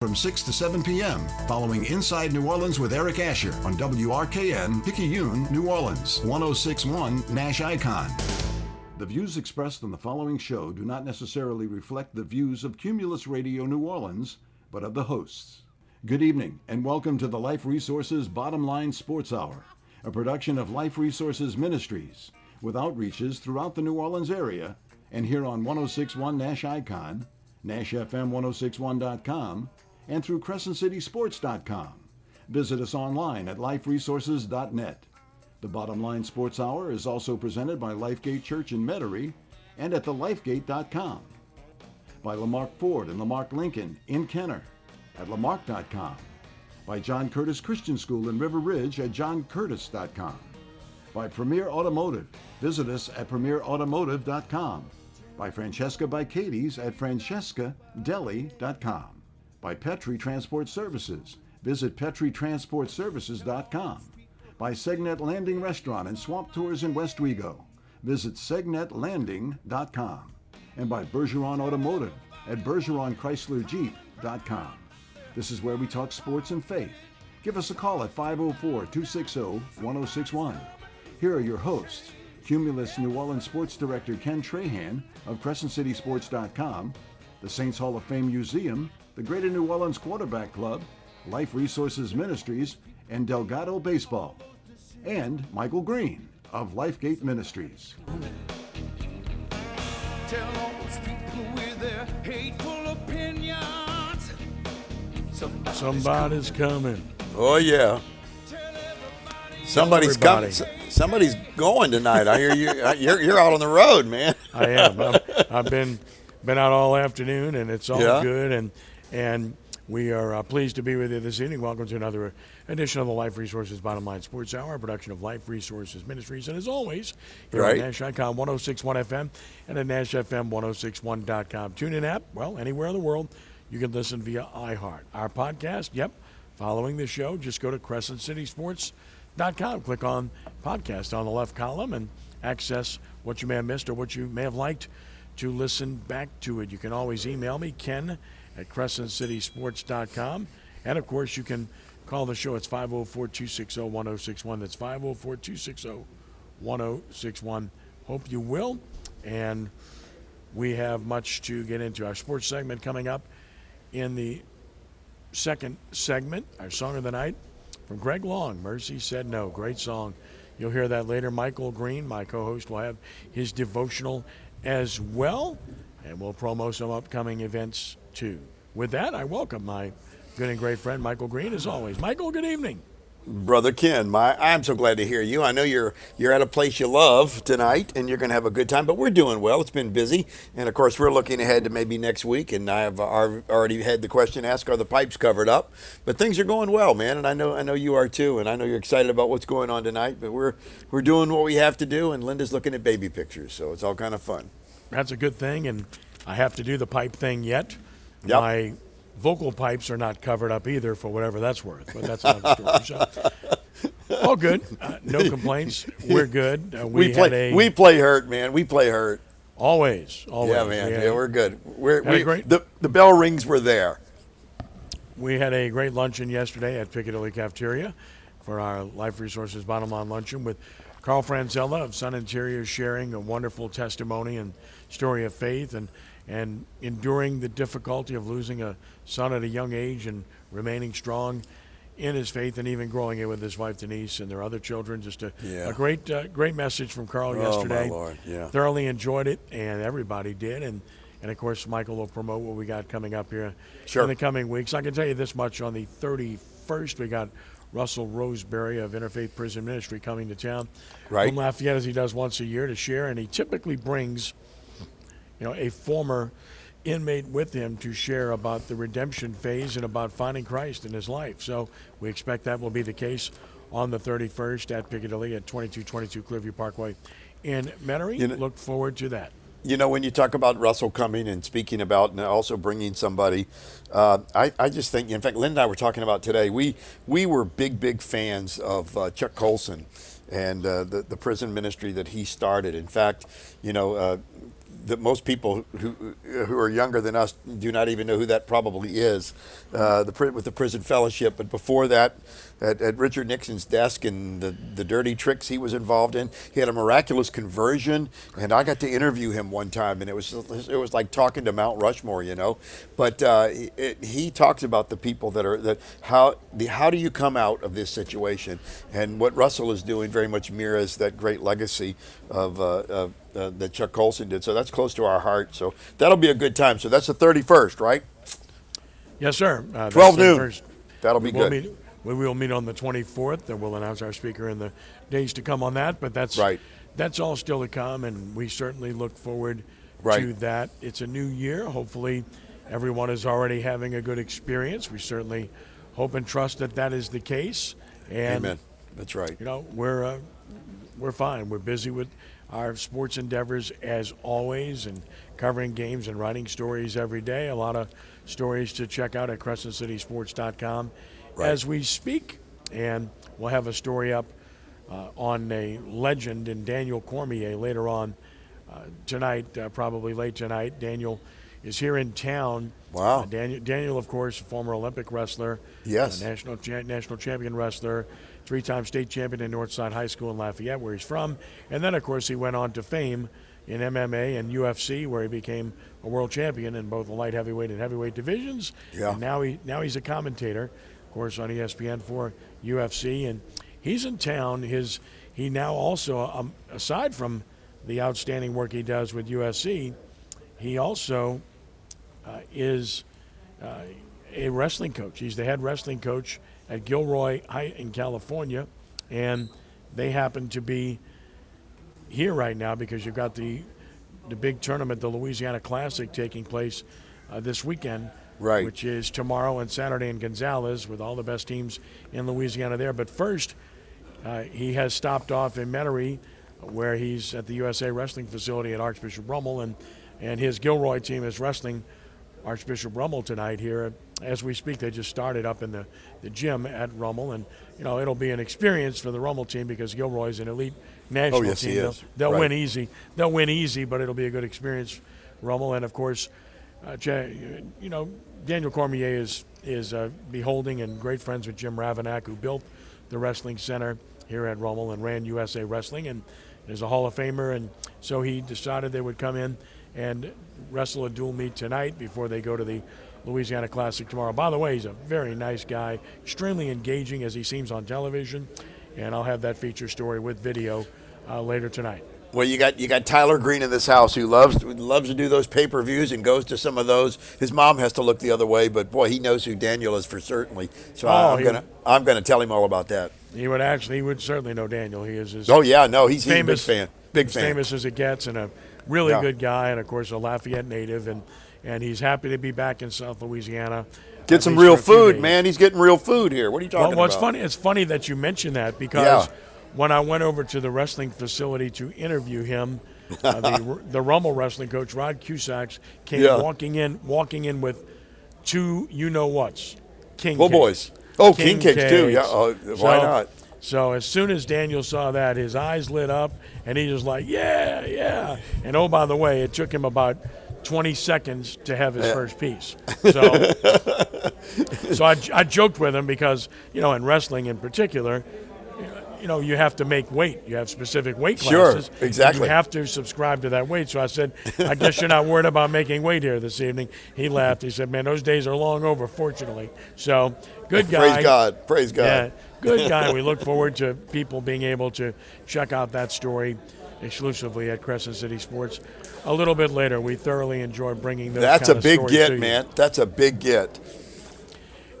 from 6 to 7 p.m. following Inside New Orleans with Eric Asher on WRKN Picayune, New Orleans, 1061 Nash Icon. The views expressed on the following show do not necessarily reflect the views of Cumulus Radio New Orleans, but of the hosts. Good evening, and welcome to the Life Resources Bottom Line Sports Hour, a production of Life Resources Ministries, with outreaches throughout the New Orleans area and here on 1061 Nash Icon, NashFM1061.com, and through CrescentCitySports.com. Visit us online at liferesources.net. The Bottom Line Sports Hour is also presented by Lifegate Church in Metairie and at thelifegate.com. By Lamarque Ford and Lamarque Lincoln in Kenner at lamarque.com. By John Curtis Christian School in River Ridge at johncurtis.com. By Premier Automotive. Visit us at premierautomotive.com. By Francesca by Katie's at francescadeli.com. By Petri Transport Services. Visit petritransportservices.com. By Segnette Landing Restaurant and Swamp Tours in Westwego. Visit segnetlanding.com. And by Bergeron Automotive at bergeronchryslerjeep.com. This is where we talk sports and faith. Give us a call at 504 260 1061. Here are your hosts Cumulus New Orleans Sports Director Ken Trahan of CrescentCitySports.com, the Saints Hall of Fame Museum, the Greater New Orleans Quarterback Club, Life Resources Ministries, and Delgado Baseball, and Michael Green of Lifegate Ministries. Tell all those people with their hateful opinions. Somebody's Somebody's coming. Oh yeah. Somebody's coming. Somebody's going tonight. I hear you. uh, You're you're out on the road, man. I am. I'm, I've been been out all afternoon, and it's all Yeah. good. And and we are uh, pleased to be with you this evening. Welcome to another edition of the Life Resources Bottom Line Sports Hour, a production of Life Resources Ministries. And as always, here Right. on Nash Icon 1061 FM and at NashFM1061.com. Tune in app, well, anywhere in the world, you can listen via iHeart. Our podcast, yep, following the show, just go to CrescentCitySports.com. Click on podcast on the left column and access what you may have missed or what you may have liked to listen back to it. You can always email me, Ken at CrescentCitySports.com. And of course, you can call the show. It's 504 260 1061. That's 504 260 1061. Hope you will. And we have much to get into. Our sports segment coming up in the second segment, our song of the night from Greg Long. Mercy Said No. Great song. You'll hear that later. Michael Green, my co host, will have his devotional as well. And we'll promo some upcoming events With that, I welcome my good and great friend Michael Green as always. Michael, good evening. Brother Ken, my I'm so glad to hear you. I know you're you're at a place you love tonight, and you're going to have a good time. But we're doing well. It's been busy, and of course we're looking ahead to maybe next week. And I have already had the question asked: Are the pipes covered up? But things are going well, man. And I know I know you are too. And I know you're excited about what's going on tonight. But we're we're doing what we have to do. And Linda's looking at baby pictures, so it's all kind of fun. That's a good thing, and I have to do the pipe thing yet. Yep. My vocal pipes are not covered up either, for whatever that's worth. But that's another story. So, all good. Uh, no complaints. We're good. Uh, we, We, play a we play hurt, man. We play hurt. always, always. Yeah, man. We yeah, we're good. We're we, great- the the bell rings were there. we had a great luncheon yesterday at Piccadilly Cafeteria for our Life Resources Bottom Line Luncheon with Carl Franzella of Sun Interior sharing a wonderful testimony and story of faith and, and enduring the difficulty of losing a son at a young age and remaining strong in his faith and even growing it with his wife Denise and their other children. Just a, Yeah. a great uh, great message from Carl Oh, my yesterday. Lord, yeah. Thoroughly enjoyed it, and everybody did. And and of course, Michael will promote what we got coming up here Sure. in the coming weeks. I can tell you this much: on the 31st, we got Russell Roseberry of Interfaith Prison Ministry coming to town Right. from Lafayette, as he does once a year, to share. And he typically brings, you know, a former inmate with him to share about the redemption phase and about finding Christ in his life. So we expect that will be the case on the 31st at Piccadilly at 2222 Clearview Parkway in Metairie. You know- Look forward to that. You know, when you talk about Russell coming and speaking about and also bringing somebody, uh, I, I just think, in fact, Lynn and I were talking about today, we, we were big, big fans of uh, Chuck Colson and uh, the, the prison ministry that he started. In fact, you know, uh, that most people who who are younger than us do not even know who that probably is, uh, the with the prison fellowship. But before that, at, at Richard Nixon's desk and the the dirty tricks he was involved in, he had a miraculous conversion, and I got to interview him one time, and it was it was like talking to Mount Rushmore, you know. But uh, it, he talks about the people that are that how the how do you come out of this situation, and what Russell is doing very much mirrors that great legacy of. Uh, of uh, that Chuck Colson did, so that's close to our heart. So that'll be a good time. So that's the thirty-first, right? Yes, sir. Uh, 12 noon. That'll be we'll good. Meet, we will meet on the 24th, and we'll announce our speaker in the days to come on that. But that's Right. That's all still to come, and we certainly look forward to that. It's a new year. Hopefully, everyone is already having a good experience. We certainly hope and trust that that is the case. And Amen. That's right. you know we're uh, we're fine. We're busy with our sports endeavors as always, and covering games and writing stories every day. A lot of stories to check out at CrescentCitySports.com Right. as we speak, and we'll have a story up uh, on a legend in Daniel Cormier later on uh, tonight, uh, probably late tonight. Daniel is here in town. Wow. Uh, Daniel, Daniel, of course, former Olympic wrestler. Yes. uh, national cha- national champion wrestler, three-time state champion in Northside High School in Lafayette, where he's from, and then of course he went on to fame in MMA and UFC, where he became a world champion in both the light heavyweight and heavyweight divisions. Yeah. And now he now he's a commentator, of course, on ESPN for UFC, and he's in town. His he now also, um, aside from the outstanding work he does with USC, he also uh, is uh, a wrestling coach. He's the head wrestling coach at Gilroy High in California, and they happen to be here right now because you've got the the big tournament, the Louisiana Classic, taking place uh, this weekend. Right. Which is tomorrow and Saturday in Gonzales with all the best teams in Louisiana there. But first, uh, he has stopped off in Metairie, where he's at the USA Wrestling Facility at Archbishop Rummel, and and his Gilroy team is wrestling Archbishop Rummel tonight here as we speak. They just started up in the, the gym at Rummel, and you know it'll be an experience for the Rummel team because Gilroy's an elite national Oh, yes, team. he They'll, is. they'll Right. win easy. They'll win easy, but it'll be a good experience. Rummel, and of course, uh, you know Daniel Cormier is is uh, beholding and great friends with Jim Ravannack, who built the wrestling center here at Rummel and ran USA Wrestling, and is a Hall of Famer. And so he decided they would come in and wrestle a dual meet tonight before they go to the Louisiana Classic tomorrow. By the way, he's a very nice guy, extremely engaging as he seems on television, and I'll have that feature story with video uh, later tonight. Well, you got you got Tyler Green in this house who loves loves to do those pay per views and goes to some of those. His mom has to look the other way, but boy, he knows who Daniel is for certainly. So Oh, I'm he- gonna I'm gonna tell him all about that. He would actually, he would certainly know Daniel. He is his Oh yeah, no, he's, he's a big famous fan, big as fan. famous as it gets, and a really Yeah. good guy, and of course a Lafayette native, and and he's happy to be back in South Louisiana. Get some real for a few food, days. man. He's getting real food here. What are you talking Well, what's about? funny? It's funny that you mention that because Yeah. When I went over to the wrestling facility to interview him, uh, the the Rummel wrestling coach Rod Cusacks came Yeah. walking in, walking in with two you know whats, king Well, cakes. boys. Oh, king cakes too. Yeah, cakes. oh, why So- not? So as soon as Daniel saw that, his eyes lit up, and he was like, "Yeah, yeah!" And oh, by the way, it took him about 20 seconds to have his first piece. So, so I, I joked with him because you know, in wrestling in particular, you know, you have to make weight. You have specific weight classes. and exactly. You have to subscribe to that weight. So I said, I guess you're not worried about making weight here this evening. He laughed. He said, "Man, those days are long over, fortunately." So, good guy. Praise God. Praise God. Yeah, good guy. We look forward to people being able to check out that story exclusively at Crescent City Sports. A little bit later, we thoroughly enjoy bringing those. That's a big get, man. That's a big get.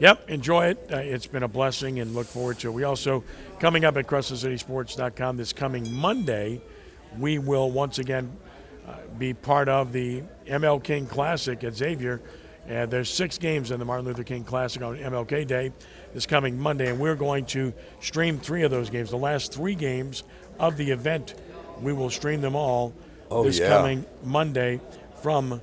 Yep, enjoy it. Uh, it's been a blessing and look forward to it. We also, coming up at CrescentCitySports.com this coming Monday, we will once again uh, be part of the ML King Classic at Xavier. And there's six games in the Martin Luther King Classic on MLK Day this coming Monday, and we're going to stream three of those games. The last three games of the event, we will stream them all Oh, this yeah. coming Monday from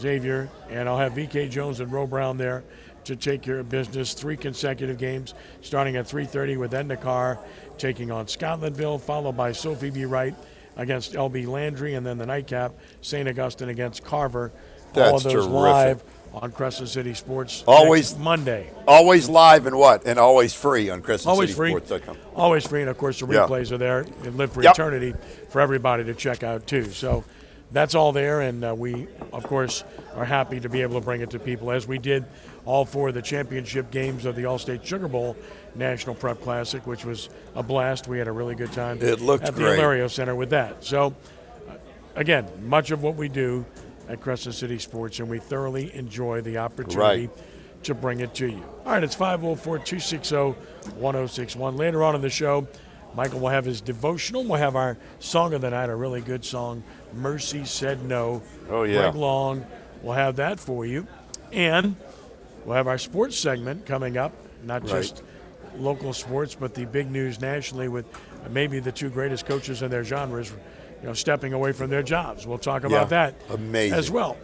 Xavier, and I'll have VK Jones and Roe Brown there to take care of business. Three consecutive games, starting at 3:30 with Edna Karr taking on Scotlandville, followed by Sophie B. Wright against LB Landry, and then the nightcap, St. Augustine against Carver. All of those terrific. live on Crescent City Sports. Always- Monday. Always live and what? And always free on Always free. CrescentCitySports.com. Always free, and of course the Yeah. replays are there and live for Yep. eternity for everybody to check out too. So that's all there, and uh, we of course are happy to be able to bring it to people as we did all four of the championship games of the Allstate Sugar Bowl National Prep Classic, which was a blast. We had a really good time. It looked at the great. Center with that. So uh, again, much of what we do at Crescent City Sports, and we thoroughly enjoy the opportunity Right. to bring it to you. All right, it's 504 260 1061. Later on in the show, Michael will have his devotional. We'll have our song of the night, a really good song, Mercy Said No. Oh, yeah. Greg Long. We'll have that for you. And we'll have our sports segment coming up, not Right. just local sports, but the big news nationally with maybe the two greatest coaches in their genres, you know, stepping away from their jobs. We'll talk about Yeah. that Amazing. as well.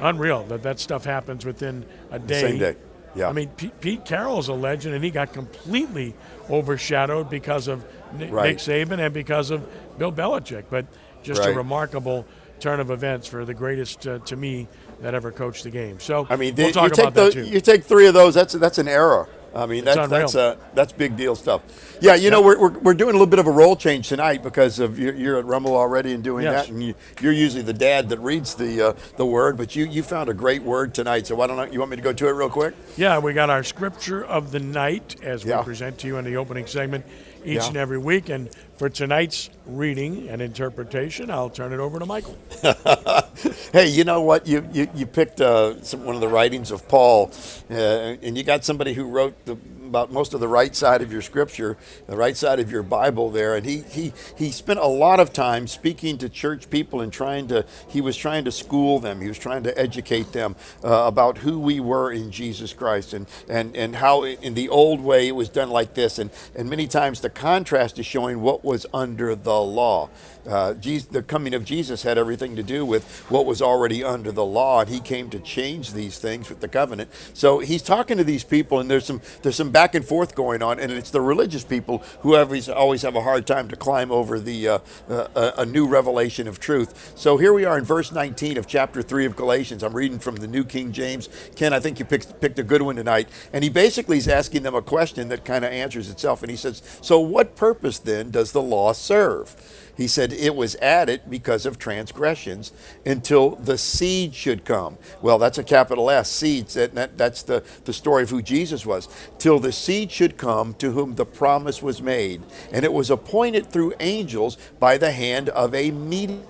Unreal that that stuff happens within a day. Same day. Yeah. I mean, Pete, Pete Carroll's a legend, and he got completely overshadowed because of Right. Nick Saban and because of Bill Belichick. But just a remarkable turn of events for the greatest, uh, to me, that ever coached the game. So I mean, we'll you take about that the, too. you take three of those. That's that's an error. I mean, that's that's uh, that's big deal stuff. Yeah, you know, we're, we're, we're doing a little bit of a role change tonight because of you're, you're at Rummel already and doing Yes. that, and you, you're usually the dad that reads the uh, the word, but you you found a great word tonight. So why don't I, you want me to go to it real quick? Yeah, we got our scripture of the night as Yeah. we present to you in the opening segment each Yeah. and every week. And for tonight's reading and interpretation, I'll turn it over to Michael. Hey, you know what? You you, you picked uh, some, one of the writings of Paul, uh, and you got somebody who wrote the, about most of the right side of your scripture, the right side of your Bible there, and he he he spent a lot of time speaking to church people and trying to he was trying to school them, he was trying to educate them uh, about who we were in Jesus Christ and and and how in the old way it was done like this, and and many times the contrast is showing what was under the law. Uh, Jesus, the coming of Jesus had everything to do with what was already under the law, and he came to change these things with the covenant. So he's talking to these people, and there's some there's some back and forth going on, and it's the religious people who always always have a hard time to climb over the uh, uh, a, new revelation of truth. So here we are in verse 19 of chapter three of Galatians. I'm reading from the New King James. Ken, I think you picked picked a good one tonight, and he basically is asking them a question that kind of answers itself, and he says, "So what purpose then does the law serve?" He said it was added because of transgressions until the seed should come. Well, that's a capital S, seeds. That, that, that's the, the story of who Jesus was. Till the seed should come to whom the promise was made. And it was appointed through angels by the hand of a mediator.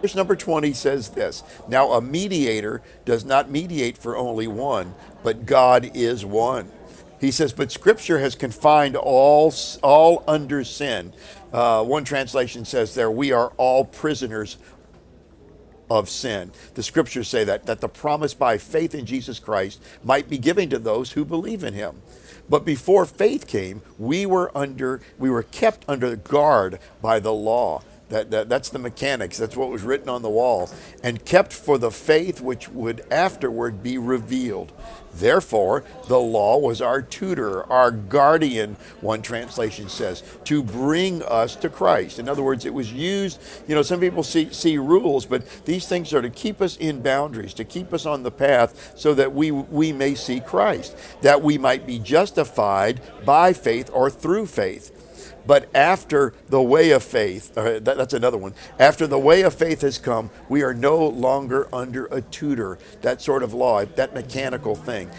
Verse number 20 says this Now a mediator does not mediate for only one, but God is one. He says, but Scripture has confined all all under sin. Uh, one translation says there, we are all prisoners of sin. The Scriptures say that that the promise by faith in Jesus Christ might be given to those who believe in Him. But before faith came, we were under we were kept under guard by the law. That, that, that's the mechanics. That's what was written on the wall. And kept for the faith which would afterward be revealed. Therefore, the law was our tutor, our guardian, one translation says, to bring us to Christ. In other words, it was used, you know, some people see, see rules, but these things are to keep us in boundaries, to keep us on the path so that we, we may see Christ, that we might be justified by faith or through faith. But after the way of faith, uh, that, that's another one. After the way of faith has come, we are no longer under a tutor, that sort of law, that mechanical thing.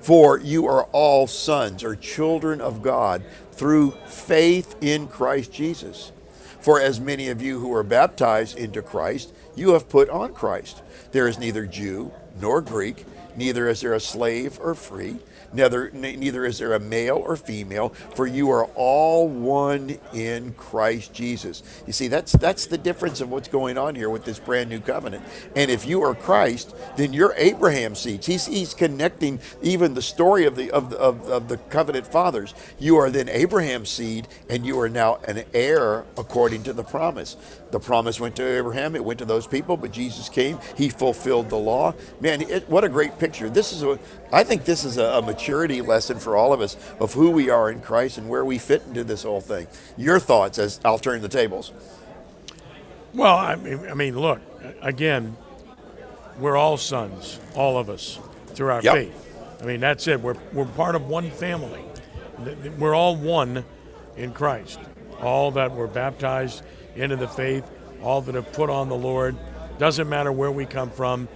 For you are all sons or children of God through faith in Christ Jesus. For as many of you who are baptized into Christ, you have put on Christ. There is neither Jew nor Greek, neither is there a slave or free neither, neither is there a male or female, for you are all one in Christ Jesus. You see, that's that's the difference of what's going on here with this brand new covenant. And if you are Christ, then you're Abraham's seeds. He's, he's connecting even the story of the of of, of the covenant fathers. You are then Abraham's seed, and you are now an heir according to the promise. The promise went to Abraham, it went to those people, but Jesus came, he fulfilled the law. Man, it, what a great picture. This is a I think this is a, a maturity lesson for all of us of who we are in Christ and where we fit into this whole thing. Your thoughts as I'll turn the tables. Well, I mean, I mean, look, again, we're all sons, all of us, through our Yep. faith. I mean, that's it. We're, we're part of one family. We're all one in Christ. All that were baptized into the faith, all that have put on the Lord. Doesn't matter where we come from.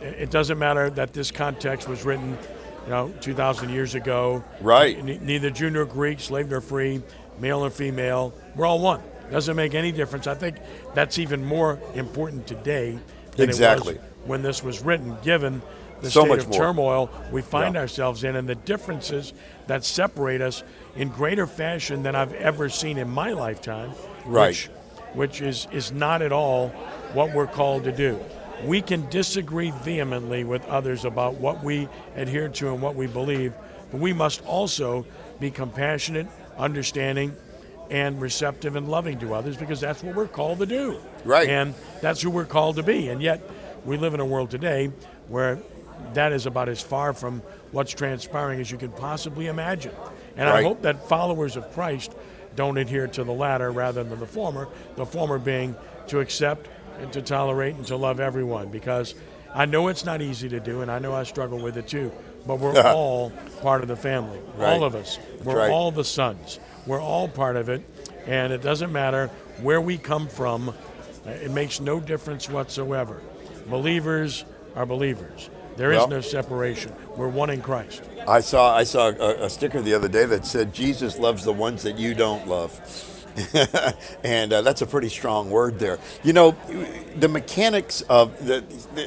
It doesn't matter that this context was written, you know, 2,000 years ago. Right. Ne- Neither Jew nor Greek, slave nor free, male or female. We're all one. Doesn't make any difference. I think that's even more important today than Exactly. it was when this was written, given the So state of more. turmoil we find Yeah. ourselves in and the differences that separate us in greater fashion than I've ever seen in my lifetime. Right. Which, which is, is not at all what we're called to do. We can disagree vehemently with others about what we adhere to and what we believe, but we must also be compassionate, understanding, and receptive and loving to others because that's what we're called to do. Right. And that's who we're called to be. And yet, we live in a world today where that is about as far from what's transpiring as you can possibly imagine. And I hope that followers of Christ don't adhere to the latter rather than the former, the former being to accept and to tolerate and to love everyone because I know it's not easy to do and I know I struggle with it too, but we're all part of the family. Right. All of us. We're right. all the sons. We're all part of it and it doesn't matter where we come from. It makes no difference whatsoever. Believers are believers. There is Well- no separation. We're one in Christ. I saw I saw a, a sticker the other day that said Jesus loves the ones that you don't love. and uh, that's a pretty strong word there. You know, the mechanics of the,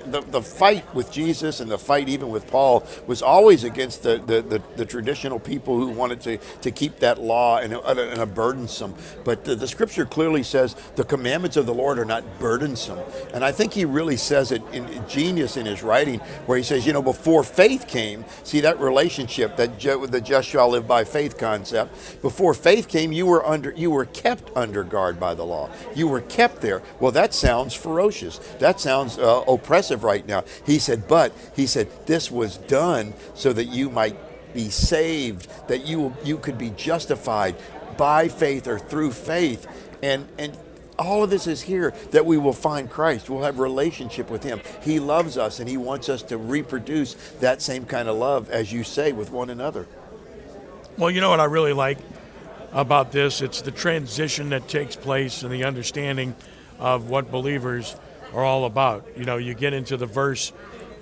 the the fight with Jesus and the fight even with Paul was always against the, the, the, the traditional people who wanted to, to keep that law and a, and a burdensome. But the, the scripture clearly says the commandments of the Lord are not burdensome. And I think he really says it in genius in his writing where he says, you know, before faith came, see that relationship that ju- the just shall live by faith concept. Before faith came, you were under you were kept under guard by the law. You were kept there. Well, that sounds ferocious. That sounds uh, oppressive right now. He said, but he said this was done so that you might be saved, that you you could be justified by faith or through faith, and and all of this is here that we will find Christ. We'll have relationship with Him. He loves us, and He wants us to reproduce that same kind of love, as you say, with one another. Well, you know what I really like about this? It's the transition that takes place and the understanding of what believers are all about. You know, you get into the verse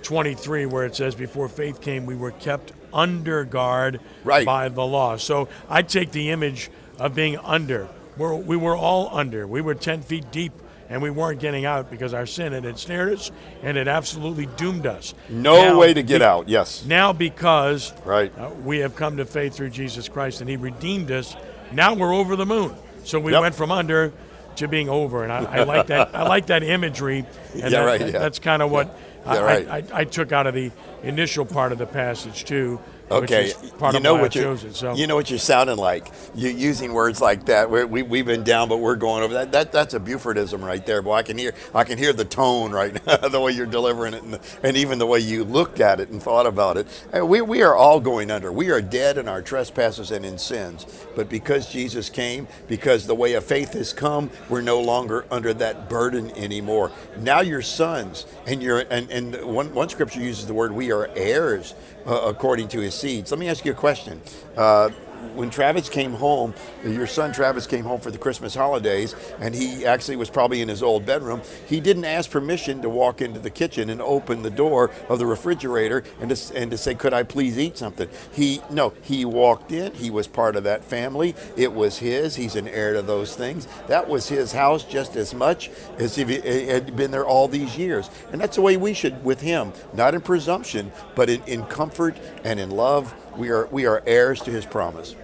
23 where it says, Before faith came, we were kept under guard Right. by the law. So I take the image of being under. We're, we were all under. We were 10 feet deep and we weren't getting out because our sin had ensnared us and it absolutely doomed us. No Now, way to get be- out. Yes. Now, because Right. uh, we have come to faith through Jesus Christ and He redeemed us, now we're over the moon. So we Yep. went from under to being over, and I, I like that. I like that imagery, and Yeah, that- right, yeah. that's kind of what I, Yeah, right. I, I, I took out of the initial part of the passage too. Okay, you know what I you chose it. So you know what you're sounding like. You're using words like that. We're, we we've been down, but we're going over that. That that's a Bufordism right there. Boy, I can hear I can hear the tone right now, the way you're delivering it, and, and even the way you looked at it and thought about it. We we are all going under. We are dead in our trespasses and in sins. But because Jesus came, because the way of faith has come, we're no longer under that burden anymore. Now you're sons, and you're and and one one scripture uses the word we are heirs uh, according to his seeds. Let me ask you a question. Uh, when Travis came home, your son Travis came home for the Christmas holidays, and he actually was probably in his old bedroom. He didn't ask permission to walk into the kitchen and open the door of the refrigerator and to, and to say, "Could I please eat something?" He no, he walked in. He was part of that family. It was his. He's an heir to those things. That was his house just as much as if he had been there all these years. And that's the way we should with him, not in presumption, but in, in comfort and in love. We are we are heirs to his promise.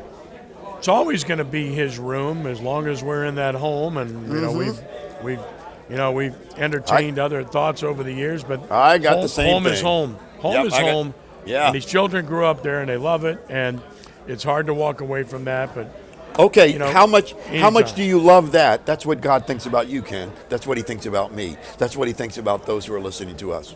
it's always going to be His room as long as we're in that home, and you know Mm-hmm. we've we've you know we've entertained other thoughts over the years, but I got home, the same Home is home. Home Yep, is got- home. yeah. And these children grew up there and they love it, and it's hard to walk away from that, but. Okay, You know, how much how much do you love that? That's what God thinks about you, Ken. That's what he thinks about me. That's what he thinks about those who are listening to us.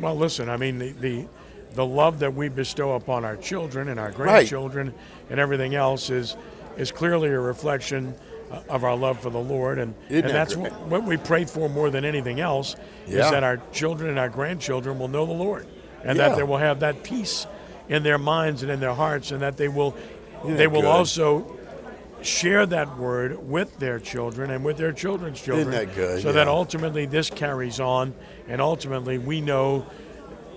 Well, listen, I mean, the, the, the love that we bestow upon our children and our grandchildren and everything else is, is clearly a reflection uh, of our love for the Lord, and, Isn't and that that's what, what we pray for more than anything else Yeah. is that our children and our grandchildren will know the Lord, and Yeah. that they will have that peace in their minds and in their hearts, and that they will Isn't they will good? also share that word with their children and with their children's children. Isn't that good? So that ultimately this carries on, and ultimately we know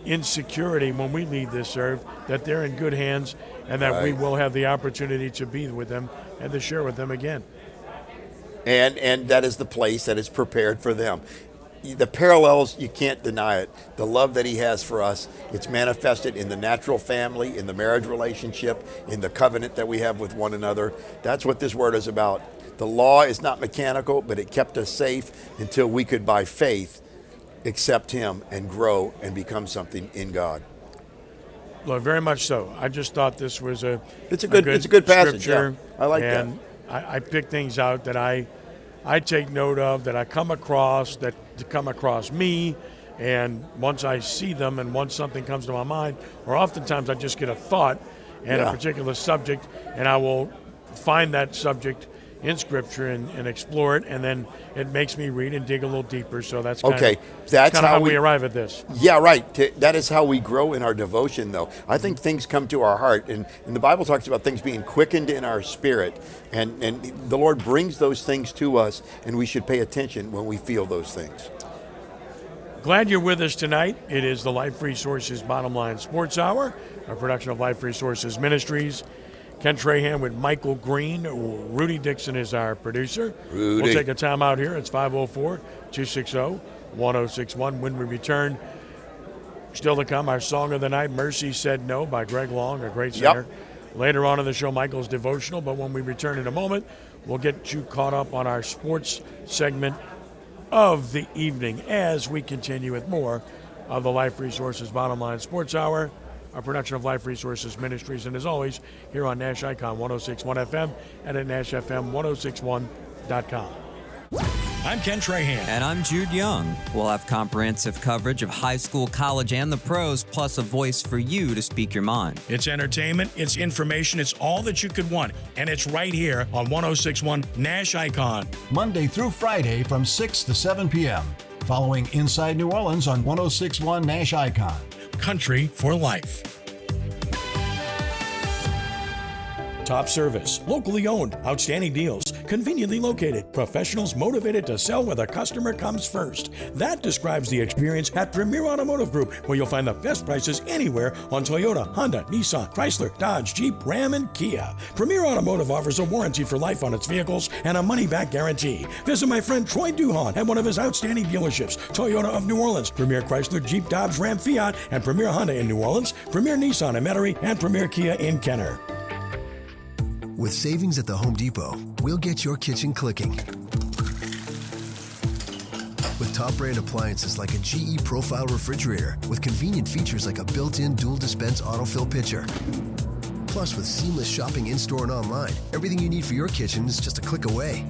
in security when we leave this earth that they're in good hands and that we will have the opportunity to be with them and to share with them again. and and that is the place that is prepared for them. The parallels you can't deny it. The love that he has for us, it's manifested in the natural family, in the marriage relationship, in the covenant that we have with one another. That's what this word is about. The law is not mechanical, but it kept us safe until we could by faith accept him and grow and become something in God. Lord, very much so. I just thought this was a It's a good- it's a good passage, yeah. I like that. I, I pick things out that I I take note of that I come across that to come across me, and once I see them and once something comes to my mind, or oftentimes I just get a thought and Yeah. a particular subject, and I will find that subject in scripture and, and explore it, and then it makes me read and dig a little deeper. So that's kind Okay, of, that's how how we, we- arrive at this. Yeah, right. That is how we grow in our devotion, though. I think things come to our heart, and, and the Bible talks about things being quickened in our spirit, and, and the Lord brings those things to us, and we should pay attention when we feel those things. Glad you're with us tonight. It is the Life Resources Bottom Line Sports Hour, a production of Life Resources Ministries. Ken Trahan with Michael Green. Rudy Dixon is our producer. Rudy. We'll take a time out here. It's 504 260 1061. When we return, still to come, our song of the night, Mercy Said No by Greg Long, a great Yep. singer. Later on in the show, Michael's devotional. But when we return in a moment, we'll get you caught up on our sports segment of the evening as we continue with more of the Life Resources Bottom Line Sports Hour, a production of Life Resources Ministries, and as always, here on Nash Icon 1061 FM and at NashFM1061.com. I'm Ken Trahan. And I'm Jude Young. We'll have comprehensive coverage of high school, college, and the pros, plus a voice for you to speak your mind. It's entertainment, it's information, it's all that you could want, and it's right here on 1061 Nash Icon. Monday through Friday from 6 to 7 p.m. Following Inside New Orleans on 1061 Nash Icon. Country for Life. Top service, locally owned, outstanding deals, conveniently located, professionals motivated to sell where the customer comes first. That describes the experience at Premier Automotive Group, where you'll find the best prices anywhere on Toyota, Honda, Nissan, Chrysler, Dodge, Jeep, Ram, and Kia. Premier Automotive offers a warranty for life on its vehicles and a money back guarantee. Visit my friend Troy Duhon at one of his outstanding dealerships Toyota of New Orleans, Premier Chrysler, Jeep, Dodge, Ram, Fiat, and Premier Honda in New Orleans, Premier Nissan in Metairie, and Premier Kia in Kenner. With savings at the Home Depot, we'll get your kitchen clicking. With top brand appliances like a GE Profile refrigerator with convenient features like a built in dual dispense autofill pitcher. Plus, with seamless shopping in store and online, everything you need for your kitchen is just a click away.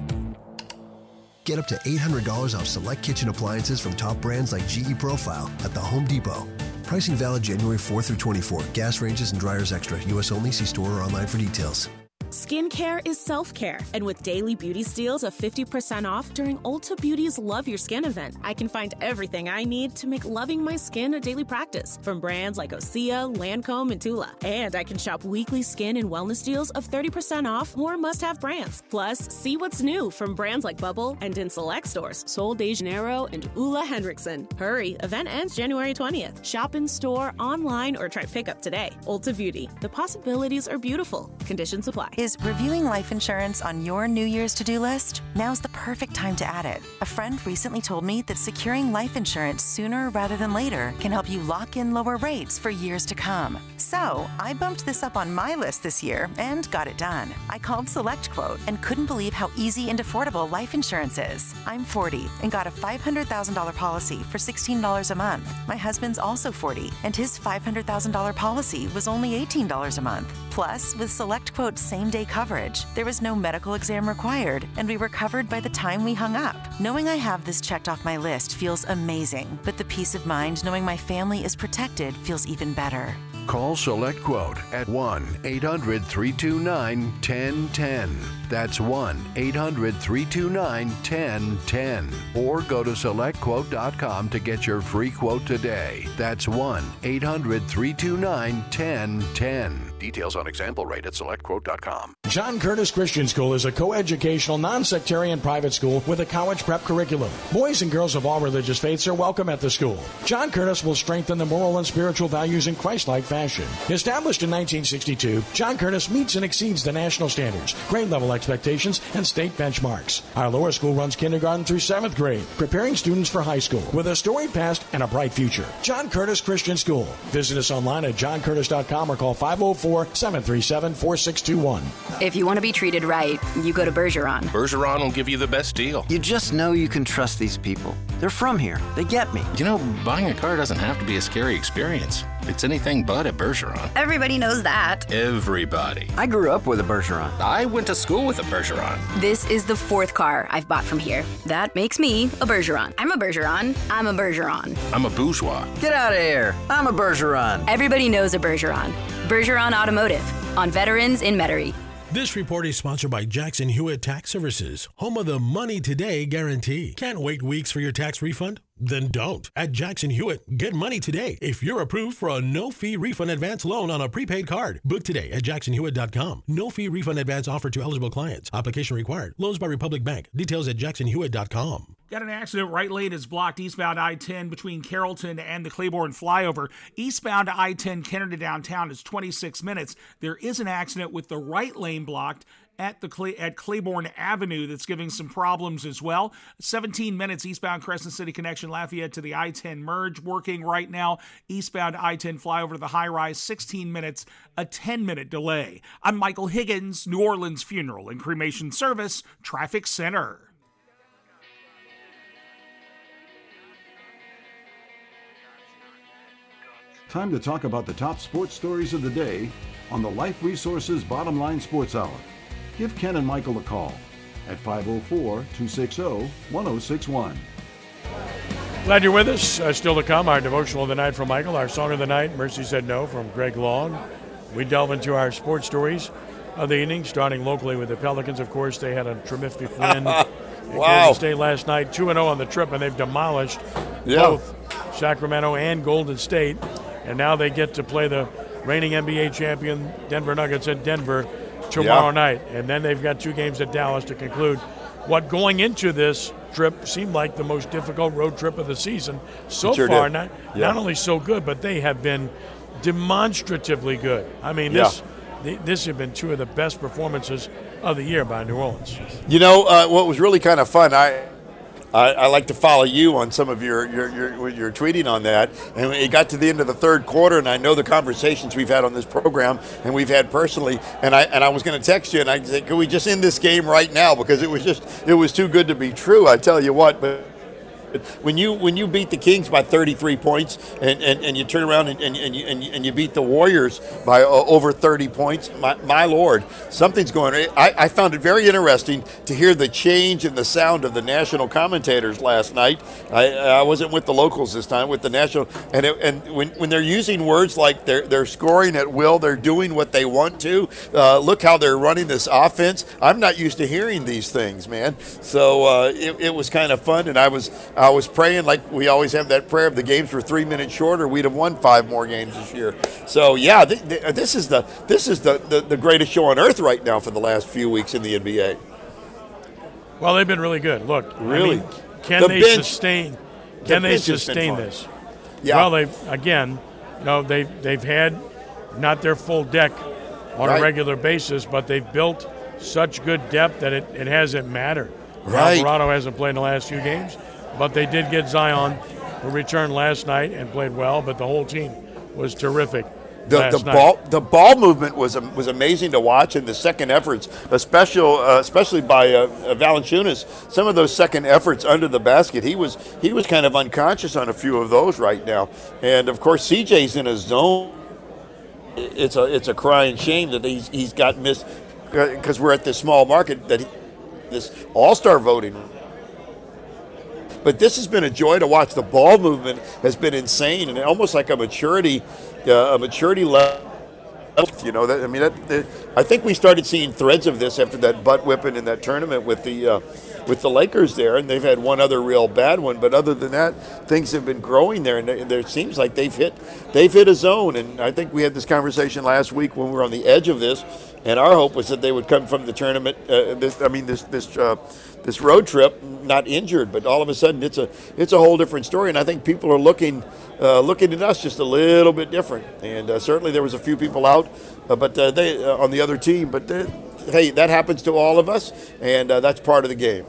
Get up to $800 off select kitchen appliances from top brands like GE Profile at the Home Depot. Pricing valid January 4 through 24. Gas ranges and dryers extra. U.S. only. See store or online for details. Skincare is self care, and with daily beauty steals of 50% off during Ulta Beauty's Love Your Skin event, I can find everything I need to make loving my skin a daily practice from brands like Osea, Lancome, and Tula. And I can shop weekly skin and wellness deals of 30% off more must have brands. Plus, see what's new from brands like Bubble and in select stores, Sol de Janeiro and Ole Henriksen. Hurry, event ends January 20th. Shop in store, online, or try pickup today. Ulta Beauty, the possibilities are beautiful. Conditions apply. Is reviewing life insurance on your New Year's to do list? Now's the perfect time to add it. A friend recently told me that securing life insurance sooner rather than later can help you lock in lower rates for years to come. So I bumped this up on my list this year and got it done. I called Select Quote and couldn't believe how easy and affordable life insurance is. I'm 40 and got a $500,000 policy for $16 a month. My husband's also 40 and his $500,000 policy was only $18 a month. Plus, with Select Quote's same day coverage, there was no medical exam required, and we were covered by the time we hung up. Knowing I have this checked off my list feels amazing, but the peace of mind knowing my family is protected feels even better. Call Select Quote at 1 800 329 1010. That's 1 800 329 1010. Or go to selectquote.com to get your free quote today. That's 1 800 329 1010. Details on example rate at selectquote.com. John Curtis Christian School is a coeducational, non-sectarian private school with a college prep curriculum. Boys and girls of all religious faiths are welcome at the school. John Curtis will strengthen the moral and spiritual values in Christ-like fashion. Established in 1962, John Curtis meets and exceeds the national standards, grade level expectations, and state benchmarks. Our lower school runs kindergarten through seventh grade, preparing students for high school with a storied past and a bright future. John Curtis Christian School. Visit us online at johncurtis.com or call 504 737 4621. If you want to be treated right, you go to Bergeron. Bergeron will give you the best deal. You just know you can trust these people. They're from here. They get me. You know, buying a car doesn't have to be a scary experience. It's anything but at Bergeron. Everybody knows that. Everybody. I grew up with a Bergeron. I went to school with a Bergeron. This is the fourth car I've bought from here. That makes me a Bergeron. I'm a Bergeron. I'm a Bergeron. I'm a bourgeois. Get out of here. I'm a Bergeron. Everybody knows a Bergeron. Bergeron Automotive on Veterans in Metairie. This report is sponsored by Jackson Hewitt Tax Services, home of the Money Today guarantee. Can't wait weeks for your tax refund? Then don't. At Jackson Hewitt, get money today if you're approved for a no fee refund advance loan on a prepaid card. Book today at jacksonhewitt.com. No fee refund advance offered to eligible clients. Application required. Loans by Republic Bank. Details at jacksonhewitt.com. Got an accident. Right lane is blocked eastbound I 10 between Carrollton and the Claiborne flyover. Eastbound I 10 Kenner to downtown is 26 minutes. There is an accident with the right lane blocked at the Clay, at Claiborne Avenue that's giving some problems as well. 17 minutes eastbound Crescent City connection Lafayette to the I-10 merge working right now. Eastbound I-10 flyover to the high rise 16 minutes, a 10 minute delay. I'm Michael Higgins, New Orleans Funeral and Cremation Service Traffic Center. Time to talk about the top sports stories of the day on the Life Resources Bottom Line Sports Hour. Give Ken and Michael a call at 504 260 1061. Glad you're with us. Uh, still to come, our devotional of the night from Michael, our song of the night, Mercy Said No from Greg Long. We delve into our sports stories of the evening, starting locally with the Pelicans. Of course, they had a terrific win wow. Golden State last night, 2 0 on the trip, and they've demolished Yeah. both Sacramento and Golden State. And now they get to play the reigning NBA champion Denver Nuggets at Denver tomorrow Yeah. night. And then they've got two games at Dallas to conclude what going into this trip seemed like the most difficult road trip of the season so sure far. did. Not, Yeah. not only so good, but they have been demonstratively good. I mean, Yeah. this th- this have been two of the best performances of the year by New Orleans. You know uh, what was really kind of fun? I, I I like to follow you on some of your your, your your tweeting on that, and it got to the end of the third quarter, and I know the conversations we've had on this program and we've had personally, and I and I was going to text you and I said, can we just end this game right now because it was just it was too good to be true. I tell you what, but. When you when you beat the Kings by 33 points and, and, and you turn around and, and, and, you, and, you, beat the Warriors by uh, over 30 points, my, my lord, something's going on. I, I found it very interesting to hear the change in the sound of the national commentators last night. I, I wasn't with the locals this time, with the national. And, it, and when, when they're using words like they're, they're scoring at will, they're doing what they want to, uh, look how they're running this offense. I'm not used to hearing these things, man. So uh, it, it was kind of fun, and I was I was praying like we always have that prayer. If the games were three minutes shorter, we'd have won five more games this year. So yeah, th- th- this is the this is the, the, the greatest show on earth right now for the last few weeks in the NBA. Well, they've been really good. Look, I Really? mean, can The they bench- sustain? the Can they has been sustain this? Yeah. Well, they've again, you know, they've they've had not their full deck on Right. a regular basis, but they've built such good depth that it, it hasn't mattered. Right. Alvarado hasn't played in the last few games, but they did get Zion, who returned last night and played well. But the whole team was terrific. The, the ball the ball movement was was amazing to watch, and the second efforts, especially uh, especially by uh, uh, Valanciunas, some of those second efforts under the basket, he was he was kind of unconscious on a few of those right now, and of course CJ's in a zone. It's a it's a crying shame that he's he's got missed because we're at this small market that he, this All Star voting but this has been a joy to watch. The ball movement has been insane, and almost like a maturity, uh, a maturity level. You know that I mean, that, that, I think we started seeing threads of this after that butt whipping in that tournament with the uh, with the Lakers there, and they've had one other real bad one. But other than that, things have been growing there, and there seems like they've hit they've hit a zone. And I think we had this conversation last week when we were on the edge of this, and our hope was that they would come from the tournament. Uh, this, I mean, this this uh, this road trip not injured, but all of a sudden it's a it's a whole different story. And I think people are looking uh, looking at us just a little bit different. And uh, certainly there was a few people out, uh, but uh, they uh, on the other team. But uh, hey, that happens to all of us, and that's part of the game.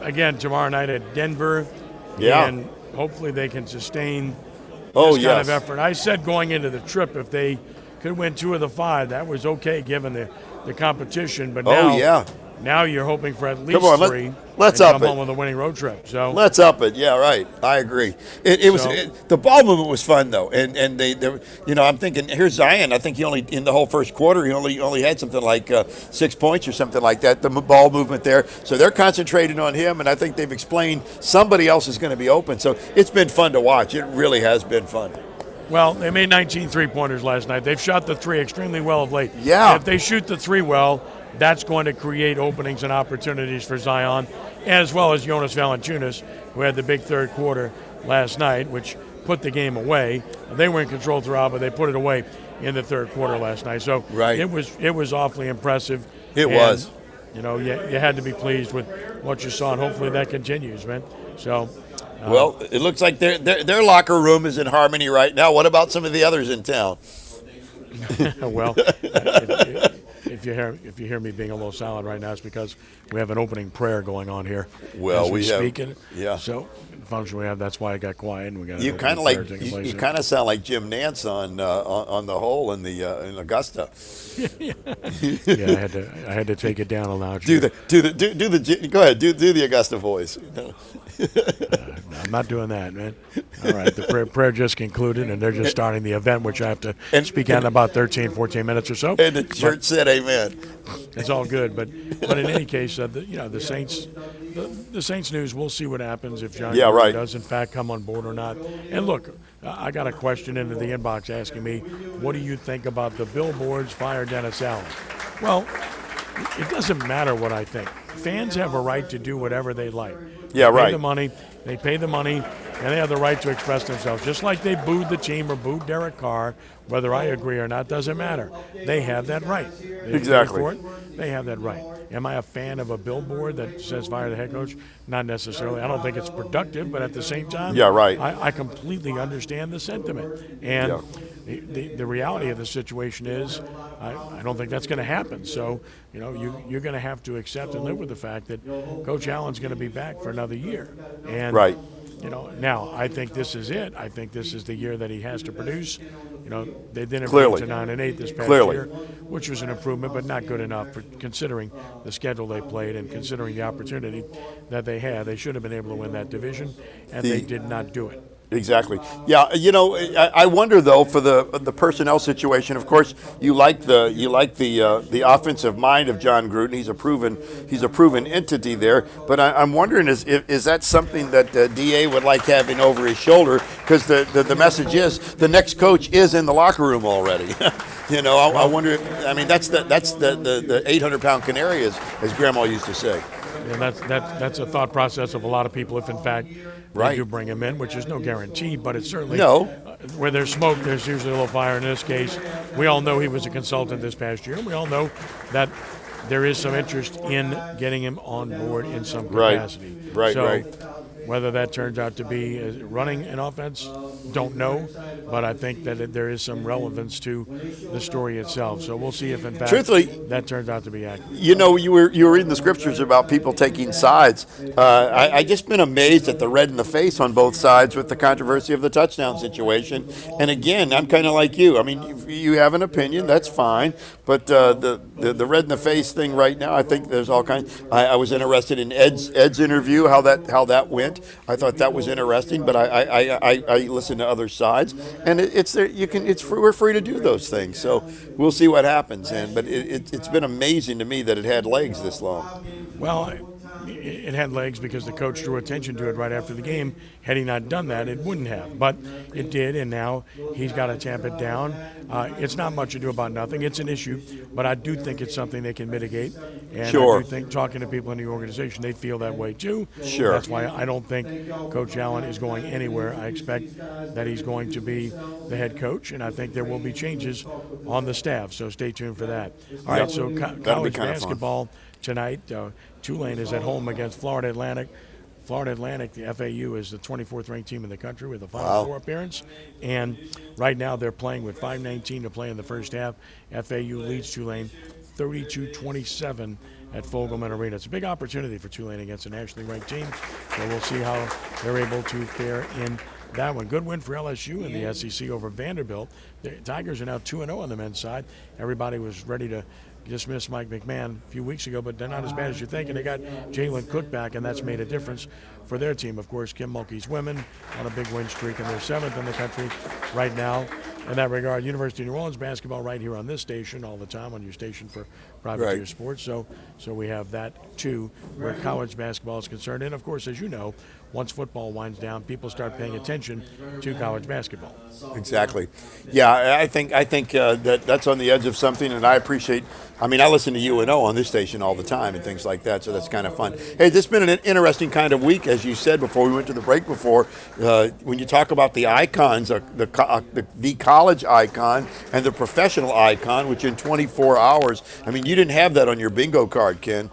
Again, tomorrow night at Denver. Yeah. And hopefully they can sustain oh, this yes. kind of effort. I said going into the trip, if they could win two of the five, that was okay given the, the competition. But Oh, now, yeah. now you're hoping for at least on, let- 3 let's up come it. home with a winning road trip. So Let's up it. Yeah, right. I agree. It, it was So- it, the ball movement was fun though, and and they, they you know I'm thinking here's Zion. I think he only in the whole first quarter he only only had something like uh, six points or something like that. The m- ball movement there, so they're concentrating on him, and I think they've explained somebody else is going to be open. So it's been fun to watch. It really has been fun. Well, they made 19 three pointers last night. They've shot the three extremely well of late. Yeah. If they shoot the three well, that's going to create openings and opportunities for Zion, as well as Jonas Valanciunas, who had the big third quarter last night, which put the game away. They were in control throughout, but they put it away in the third quarter last night. So Right. it was it was awfully impressive. It And, was. You know, you, you had to be pleased with what you saw, and hopefully that continues, man. So. uh, well, it looks like their, their their locker room is in harmony right now. What about some of the others in town? well, if, if you hear if you hear me being a little silent right now, it's because we have an opening prayer going on here. Well, we, we have- speak. yeah. So function we have. That's why I got quiet and we got. You kind of like you, you kind of sound like Jim Nantz on uh, on, on the hole in the uh, in Augusta. yeah, I had to I had to take it down a notch. Do the do the do, do the go ahead do do the Augusta voice. No, I'm not doing that, man. All right, the prayer, prayer just concluded, and they're just starting the event, which I have to and, speak on in about 13, 14 minutes or so. And the But- church said, "Amen." it's all good. But but in any case, uh, the, you know the Saints, the, the Saints news. We'll see what happens if John Yeah, right. does in fact come on board or not. And look, I I got a question into the inbox asking me, what do you think about the billboards fire Dennis Allen? Well, it doesn't matter what I think. Fans have a right to do whatever they like. Yeah, They pay right. the money. They pay the money, and they have the right to express themselves. Just like they booed the team or booed Derek Carr, whether I agree or not doesn't matter. They have that right. They Exactly. It, they have that right. Am I a fan of a billboard that says fire the head coach? Not necessarily. I don't think it's productive, but at the same time, Yeah, right. I, I completely understand the sentiment. And Yeah. the, the, the reality of the situation is, I, I don't think that's going to happen. So, you know, you, you're going to have to accept and live with the fact that Coach Allen's going to be back for another year. And Right. You know, now I think this is it. I think this is the year that he has to produce. You know, they didn't Clearly. to nine and eight this past Clearly. year, which was an improvement, but not good enough for considering the schedule they played and considering the opportunity that they had. They should have been able to win that division, and they did not do it. Exactly. Yeah. You know, I, I wonder though for the the personnel situation. Of course, you like the you like the uh, the offensive mind of Jon Gruden. He's a proven he's a proven entity there. But I, I'm wondering is is, is that something that the Da would like having over his shoulder? Because the, the the message is the next coach is in the locker room already. you know, I, I wonder. I mean, that's the that's the the, the 800 pound canary, as as Grandma used to say. And that's that, that's a thought process of a lot of people. If in fact Right. they do bring him in, which is no guarantee, but it's certainly No. uh, where there's smoke, there's usually a little fire. In this case, we all know he was a consultant this past year, and we all know that there is some interest in getting him on board in some Right. capacity. Right, So, right. Whether that turns out to be uh, running an offense, don't know. But I think that it, there is some relevance to the story itself. So we'll see if, in fact, Truthfully- that turns out to be accurate. You know, you were you were reading the scriptures about people taking sides. Uh, I, I just been amazed at the red in the face on both sides with the controversy of the touchdown situation. And again, I'm kind of like you. I mean, you, you have an opinion, that's fine. But uh, the, the the red in the face thing right now, I think there's all kinds. I, I was interested in Ed's Ed's interview, how that how that went. I thought that was interesting. But I I, I, I, listened to other sides, and it, it's there. You can it's free, we're free to do those things. So we'll see what happens. And but it, it, it's been amazing to me that it had legs this long. Well, it had legs because the coach drew attention to it right after the game. Had he not done that, it wouldn't have. But it did, and now he's got to tamp it down. Uh, it's not much ado about nothing. It's an issue, but I do think it's something they can mitigate. And Sure. I do think talking to people in the organization, they feel that way too. Sure. That's why I don't think Coach Allen is going anywhere. I expect that he's going to be the head coach, and I think there will be changes on the staff. So stay tuned for that. All right, so co- college kinda fun. basketball tonight. Uh, Tulane is at home against Florida Atlantic. Florida Atlantic, the FAU, is the 24th ranked team in the country with a Final Wow. Four appearance. And right now they're playing with 5.19 to play in the first half. FAU leads Tulane 32 27 at Fogelman Arena. It's a big opportunity for Tulane against a nationally ranked team. So we'll see how they're able to fare in that one. Good win for LSU in the SEC over Vanderbilt. The Tigers are now 2 0 on the men's side. Everybody was ready to dismiss Mike McMahon a few weeks ago, but they're not as bad as you think. And they got Jalen Cook back, and that's made a difference for their team. Of course, Kim Mulkey's women on a big win streak, and they're seventh in the country right now. In that regard, University of New Orleans basketball right here on this station all the time on your station for privateer Right. sports. So, so we have that too, where college basketball is concerned. And of course, as you know, once football winds down, people start paying attention to college basketball. Exactly. Yeah, I think I think uh, that that's on the edge of something, and I appreciate. I mean, I listen to UNO on this station all the time and things like that, so that's kind of fun. Hey, this has been an interesting kind of week, as you said before we went to the break. Before, uh, when you talk about the icons, uh, the, the the college icon and the professional icon, which in 24 hours. I mean, you didn't have that on your bingo card, Ken.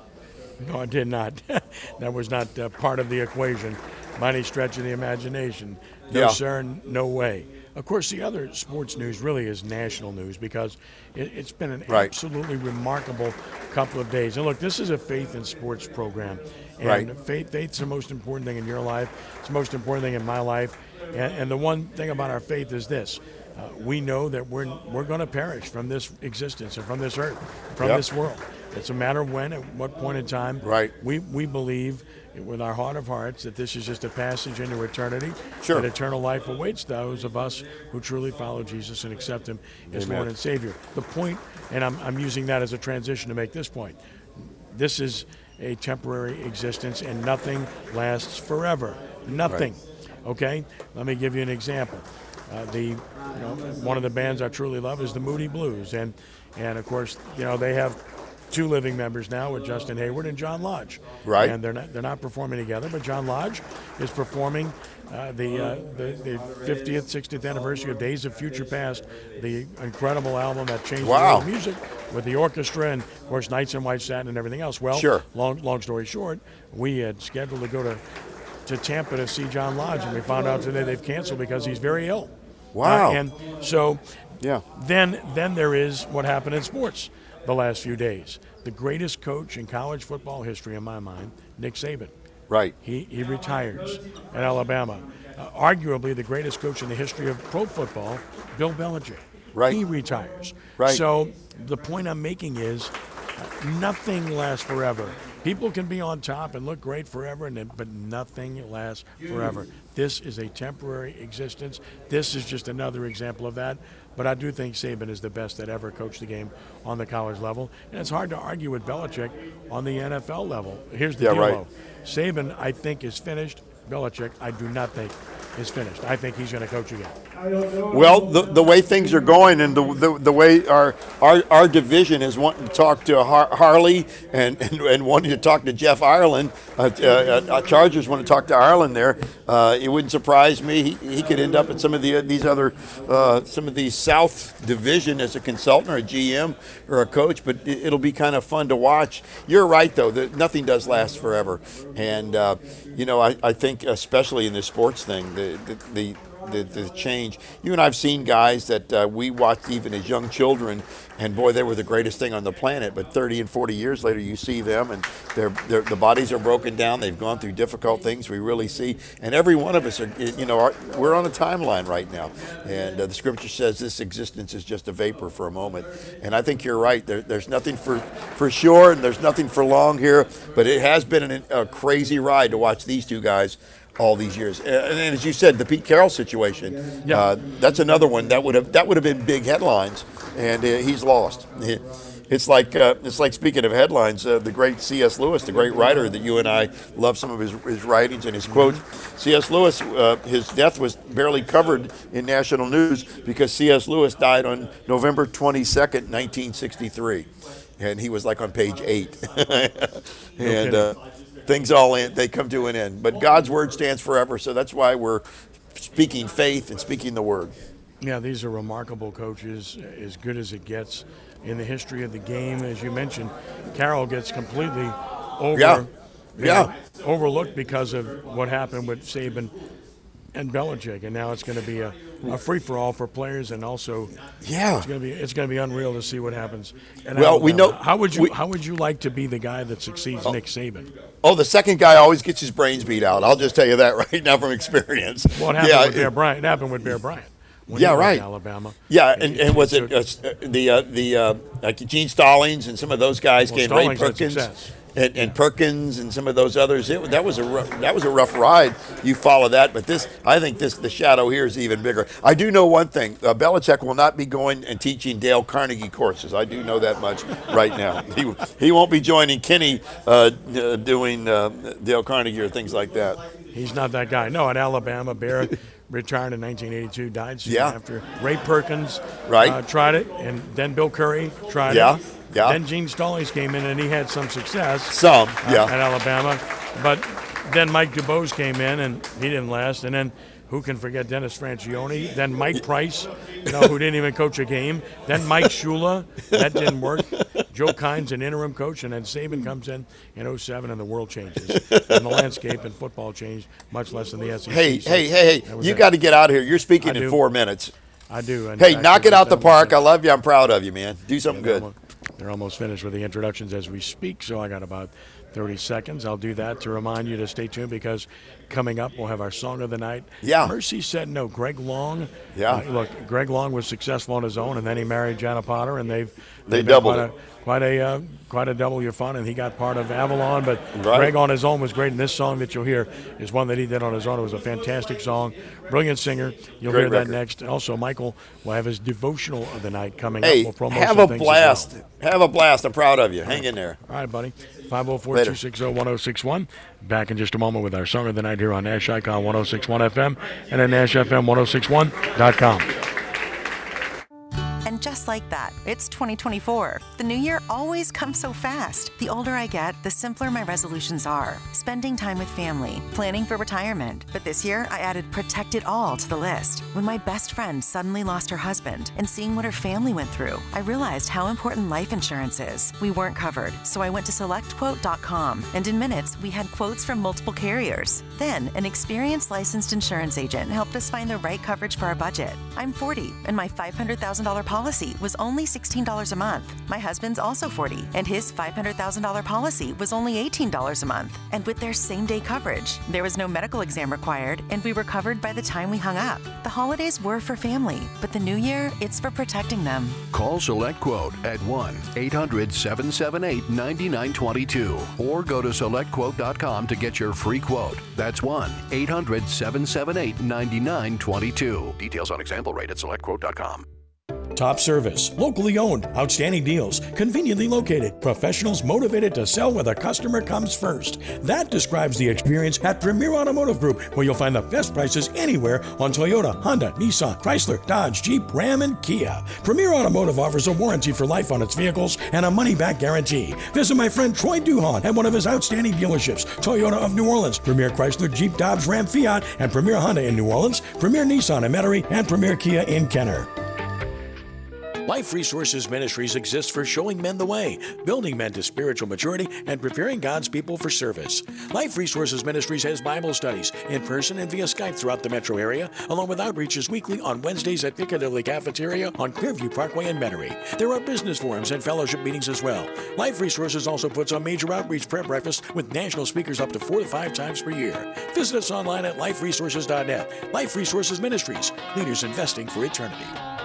No, I did not. that was not uh, part of the equation by any stretch of the imagination. No, Yeah. sir, no way. Of course, the other sports news really is national news because it, it's been an Right. absolutely remarkable couple of days. And look, this is a faith in sports program. And Right. faith, faith's the most important thing in your life. It's the most important thing in my life. And, and the one thing about our faith is this. Uh, we know that we're, we're going to perish from this existence and from this earth, from Yep. this world. It's a matter of when, at what point in time. Right. We, we believe with our heart of hearts that this is just a passage into eternity. Sure. That eternal life awaits those of us who truly follow Jesus and accept Him as Amen. Lord and Savior. The point, and I'm, I'm using that as a transition to make this point. This is a temporary existence, and nothing lasts forever. Nothing. Okay. Let me give you an example. Uh, the you know one of the bands I truly love is the Moody Blues, and and of course you know they have two living members now with Justin Hayward and John Lodge. Right. And they're not they're not performing together, but John Lodge is performing uh, the, uh, the the 50th, 60th anniversary of Days of Future Past, the incredible album that changed Wow. the world music with the orchestra and of course Nights in White Satin and everything else. Well, Sure. long long story short, we had scheduled to go to to Tampa to see John Lodge, and we found out today they've canceled because he's very ill. Wow. Uh, and so, Yeah. then then there is what happened in sports the last few days. The greatest coach in college football history, in my mind, Nick Saban. Right. He, he retires at Alabama. Uh, arguably the greatest coach in the history of pro football, Bill Belichick. Right. He retires. Right. So the point I'm making is uh, nothing lasts forever. People can be on top and look great forever, and then, but nothing lasts forever. This is a temporary existence. This is just another example of that. But I do think Saban is the best that ever coached the game on the college level, and it's hard to argue with Belichick on the NFL level. Here's the Yeah, deal, right. Saban, I think, is finished. Belichick, I do not think is finished. I think he's going to coach again. Well, the, the way things are going and the, the, the way our, our our division is wanting to talk to Har- Harley and, and, and wanting to talk to Jeff Ireland, uh, uh, uh, Chargers want to talk to Ireland there. Uh, it wouldn't surprise me. He, he could end up at some of the these other uh, some of these South Division as a consultant or a GM or a coach. But it, it'll be kind of fun to watch. You're right though. That nothing does last forever, and uh, you know I, I think especially in the sports thing the the, the the, the change. You and I've seen guys that uh, we watched even as young children, and boy, they were the greatest thing on the planet. But 30 and 40 years later, you see them, and their the bodies are broken down. They've gone through difficult things. We really see, and every one of us are, you know, are, we're on a timeline right now. And uh, the scripture says this existence is just a vapor for a moment. And I think you're right. There, there's nothing for for sure, and there's nothing for long here. But it has been an, a crazy ride to watch these two guys all these years. And, and as you said, the Pete Carroll situation, Yeah. uh, that's another one that would have that would have been big headlines, and uh, he's lost. It's like uh, it's like speaking of headlines. Uh, the great C.S. Lewis, the great writer that you and I love some of his, his writings and his quotes. C.S. Lewis, uh, his death was barely covered in national news because C.S. Lewis died on November twenty second, nineteen sixty three, and he was like on page eight. and uh, things all in, they come to an end. But God's word stands forever, so that's why we're speaking faith and speaking the word. Yeah, these are remarkable coaches, as good as it gets in the history of the game. As you mentioned, Carroll gets completely over, Yeah. Uh, yeah. know, overlooked because of what happened with Saban and Belichick, and now it's going to be a, a free for all for players, and also Yeah. it's going to be it's going to be unreal to see what happens. at Well, we know- how would you we- how would you like to be the guy that succeeds oh. Nick Saban? Oh, the second guy always gets his brains beat out. I'll just tell you that right now from experience. What happened yeah, with Bear Bryant? It happened with Bear Bryant. when Yeah, he went to right. Alabama. Yeah, and, and was it it uh, the uh, the uh, like Gene Stallings and some of those guys Well, came Ray Stallings had Perkins success. And, and Perkins and some of those others. It, that was a rough, that was a rough ride. You follow that, but this I think this the shadow here is even bigger. I do know one thing: uh, Belichick will not be going and teaching Dale Carnegie courses. I do know that much right now. He he won't be joining Kenny uh, uh, doing uh, Dale Carnegie or things like that. He's not that guy. No, at Alabama, Bear retired in 1982, died soon Yeah. after. Ray Perkins Right. uh, tried it, and then Bill Curry tried Yeah, it. Yeah. Then Gene Stallings came in, and he had some success. Some, uh, yeah. At Alabama, but then Mike DuBose came in, and he didn't last. And then who can forget Dennis Franchione? Then Mike Price, you know, who didn't even coach a game. Then Mike Shula, that didn't work. Joe Kines an interim coach, and then Saban comes in in 07, and the world changes, and the landscape in football changed, much less in the SEC. Hey, So hey, hey, hey! You got to get out of here. You're speaking I in do. four minutes. I do. Hey, fact, knock it out the park. I love you. I'm proud of you, man. Do something they're good. They're almost finished with the introductions as we speak, so I got about 30 seconds. I'll do that to remind you to stay tuned because coming up we'll have our song of the night. Yeah. Mercy said no. Greg Long. Yeah. uh, look, Greg Long was successful on his own, and then he married Janna Potter, and they've They they've doubled quite it. A, quite a uh, quite a double your fun, and he got part of Avalon. But Right. Greg on his own was great, and this song that you'll hear is one that he did on his own. It was a fantastic song, brilliant singer. You'll Great hear that next. Also, Michael will have his devotional of the night coming up. Hey, We'll promote have a blast. well. Have a blast. I'm proud of you. Hang in there. All right, buddy. 504 Later. 260 1061. Back in just a moment with our song of the night here on Nash Icon 1061 FM and at NashFM1061.com. Like that, it's 2024. The new year always comes so fast. The older I get, the simpler my resolutions are. Spending time with family, planning for retirement. But this year, I added Protect It All to the list. When my best friend suddenly lost her husband and seeing what her family went through, I realized how important life insurance is. We weren't covered, so I went to selectquote.com, and in minutes, we had quotes from multiple carriers. Then, an experienced licensed insurance agent helped us find the right coverage for our budget. I'm 40, and my $500,000 policy was only $16 a month. My husband's also 40, and his $500,000 policy was only $18 a month. And with their same day coverage, there was no medical exam required, and we were covered by the time we hung up. The holidays were for family, but the new year, it's for protecting them. Call Select Quote at 1 800 778 9922 or go to selectquote.com to get your free quote. That's 1 800 778 9922. Details on example rate at selectquote.com. Top service, locally owned, outstanding deals, conveniently located, professionals motivated to sell where the customer comes first. That describes the experience at Premier Automotive Group, where you'll find the best prices anywhere on Toyota, Honda, Nissan, Chrysler, Dodge, Jeep, Ram, and Kia. Premier Automotive offers a warranty for life on its vehicles and a money back guarantee. Visit my friend Troy Duhon at one of his outstanding dealerships Toyota of New Orleans, Premier Chrysler, Jeep, Dodge, Ram, Fiat, and Premier Honda in New Orleans, Premier Nissan in Metairie, and Premier Kia in Kenner. Life Resources Ministries exists for showing men the way, building men to spiritual maturity, and preparing God's people for service. Life Resources Ministries has Bible studies in person and via Skype throughout the metro area, along with outreaches weekly on Wednesdays at Piccadilly Cafeteria on Clearview Parkway in Metairie. There are business forums and fellowship meetings as well. Life Resources also puts on major outreach prayer breakfasts with national speakers up to four to five times per year. Visit us online at liferesources.net. Life Resources Ministries, leaders investing for eternity.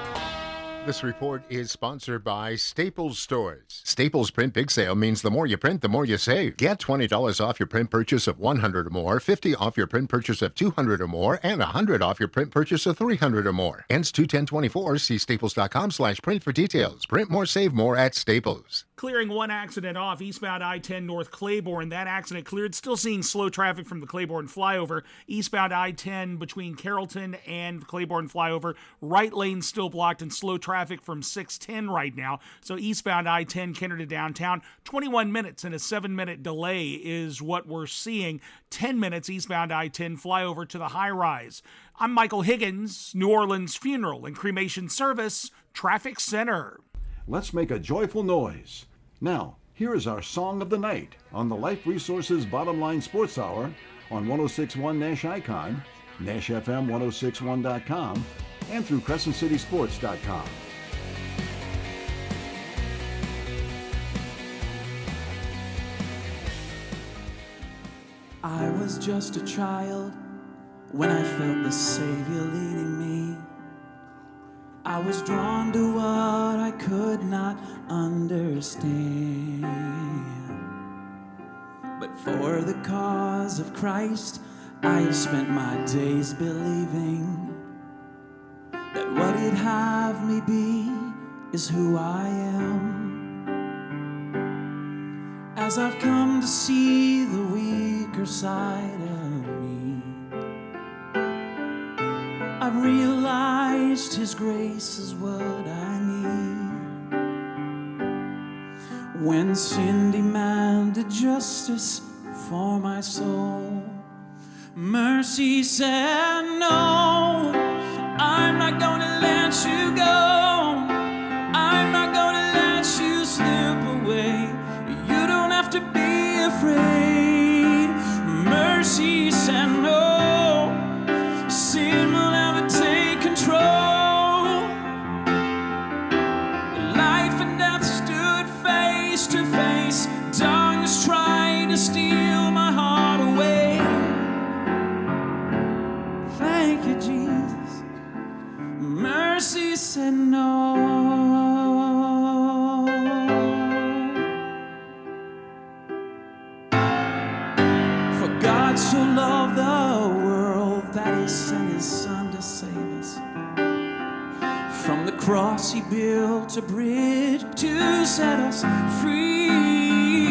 This report is sponsored by Staples Stores. Staples Print Big Sale means the more you print, the more you save. Get $20 off your print purchase of 100 or more, 50 off your print purchase of 200 or more, and 100 off your print purchase of 300 or more. Ends 21024. See staples.com slash print for details. Print more, save more at Staples. Clearing one accident off eastbound I 10 North Claiborne. That accident cleared. Still seeing slow traffic from the Claiborne flyover. Eastbound I 10 between Carrollton and Claiborne flyover. Right lane still blocked and slow traffic from 610 right now. So eastbound I 10 Kenner to downtown. 21 minutes and a seven minute delay is what we're seeing. 10 minutes eastbound I 10 flyover to the high rise. I'm Michael Higgins, New Orleans Funeral and Cremation Service, Traffic Center. Let's make a joyful noise. Now, here is our song of the night on the Life Resources Bottom Line Sports Hour on 1061 Nash Icon, NashFM1061.com, and through CrescentCitySports.com. I was just a child when I felt the Savior leading me. I was drawn to what I could not understand. But for the cause of Christ, I have spent my days believing that what He'd have me be is who I am. As I've come to see the weaker side of me, I've realized His grace is what I need. When sin demanded justice for my soul, mercy said, No, I'm not gonna let you go. Sent his son to save us. From the cross, he built a bridge to set us free.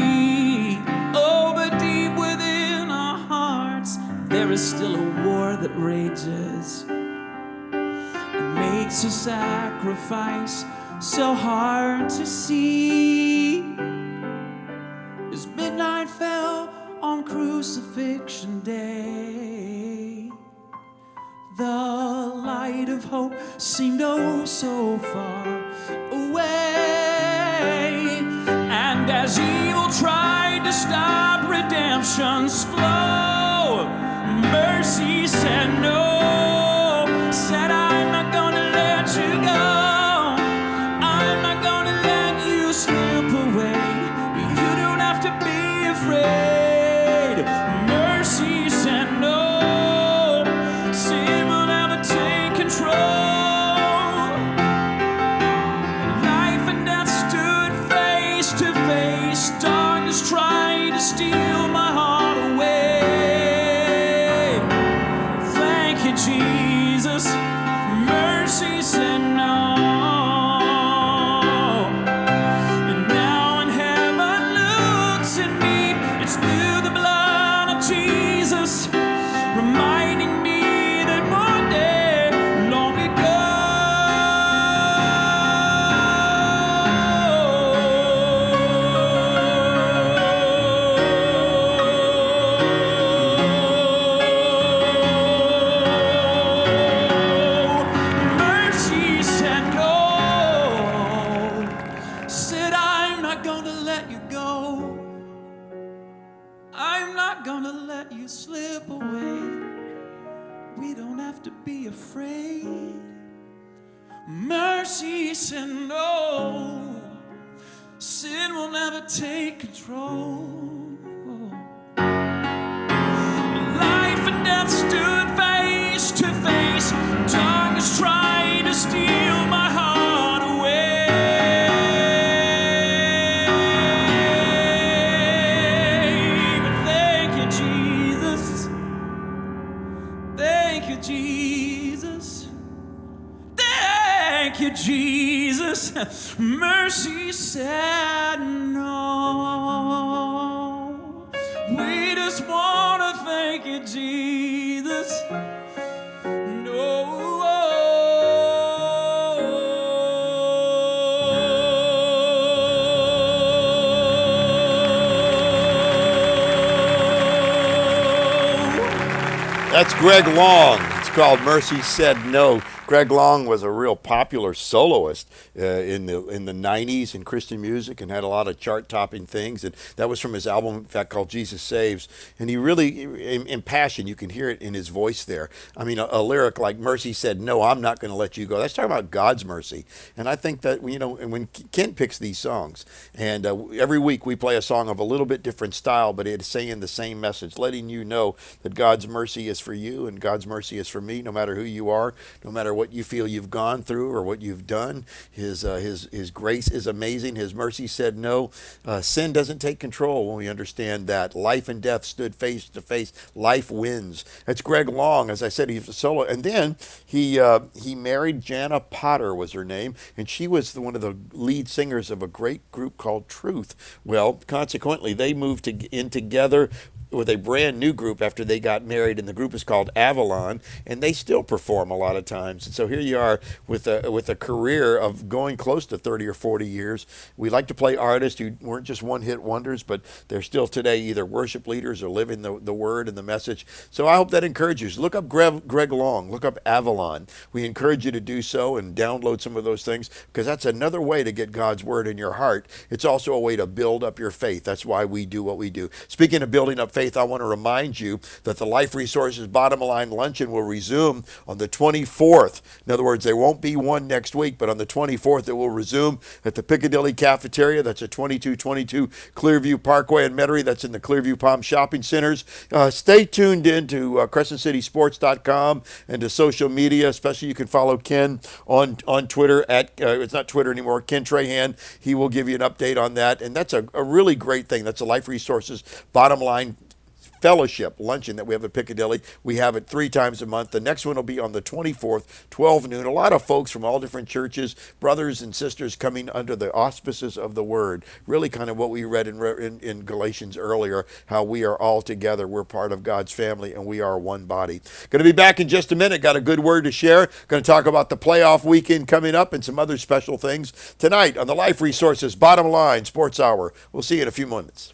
Oh, but deep within our hearts, there is still a war that rages and makes a sacrifice so hard to see. As midnight fell on crucifixion day, the light of hope seemed oh so far away. And as evil tried to stop redemption's flow, mercy said no. Not gonna let you go. I'm not gonna let you slip away. We don't have to be afraid. Mercy said no. Sin will never take control. Life and death stood face to face. Darkness tried Mercy said no. We just want to thank you, Jesus. That's Greg Long. It's called Mercy Said No. Greg Long was a real popular soloist uh, in the in the 90s in Christian music and had a lot of chart-topping things. And that was from his album, in fact, called Jesus Saves. And he really, in, in passion, you can hear it in his voice there. I mean, a, a lyric like "Mercy said, no, I'm not going to let you go." That's talking about God's mercy. And I think that you know, when Ken picks these songs, and uh, every week we play a song of a little bit different style, but it's saying the same message, letting you know that God's mercy is for you and God's mercy is for me, no matter who you are, no matter what you feel you've gone through or what you've done. His uh, his his grace is amazing. His mercy said no. Uh, sin doesn't take control when we understand that. Life and death stood face to face. Life wins. That's Greg Long. As I said, he's a solo. And then he uh, he married Janna Potter was her name, and she was the, one of the lead singers of a great group called Truth. Well, consequently, they moved to, in together with a brand new group after they got married, and the group is called Avalon, and they still perform a lot of times. And so here you are with a with a career of going close to 30 or 40 years. We like to play artists who weren't just one hit wonders, but they're still today either worship leaders or living the, the word and the message. So I hope that encourages. Look up Greg, Greg Long, look up Avalon. We encourage you to do so and download some of those things because that's another way to get God's word in your heart. It's also a way to build up your faith. That's why we do what we do. Speaking of building up faith, faith, I want to remind you that the Life Resources Bottom Line Luncheon will resume on the 24th. In other words, there won't be one next week, but on the 24th, it will resume at the Piccadilly Cafeteria. That's at 2222 Clearview Parkway in Metairie. That's in the Clearview Palm Shopping Centers. Uh, stay tuned in to uh, CrescentCitySports.com and to social media, especially you can follow Ken on, on Twitter at, uh, it's not Twitter anymore, Ken Trahan. He will give you an update on that. And that's a, a really great thing. That's a Life Resources Bottom Line fellowship luncheon that we have at Piccadilly. We have it three times a month. The next one will be on the 24th, 12 noon. A lot of folks from all different churches, brothers and sisters coming under the auspices of the word. Really kind of what we read in, in, in Galatians earlier, how we are all together. We're part of God's family and we are one body. Going to be back in just a minute. Got a good word to share. Going to talk about the playoff weekend coming up and some other special things tonight on the Life Resources Bottom Line Sports Hour. We'll see you in a few minutes.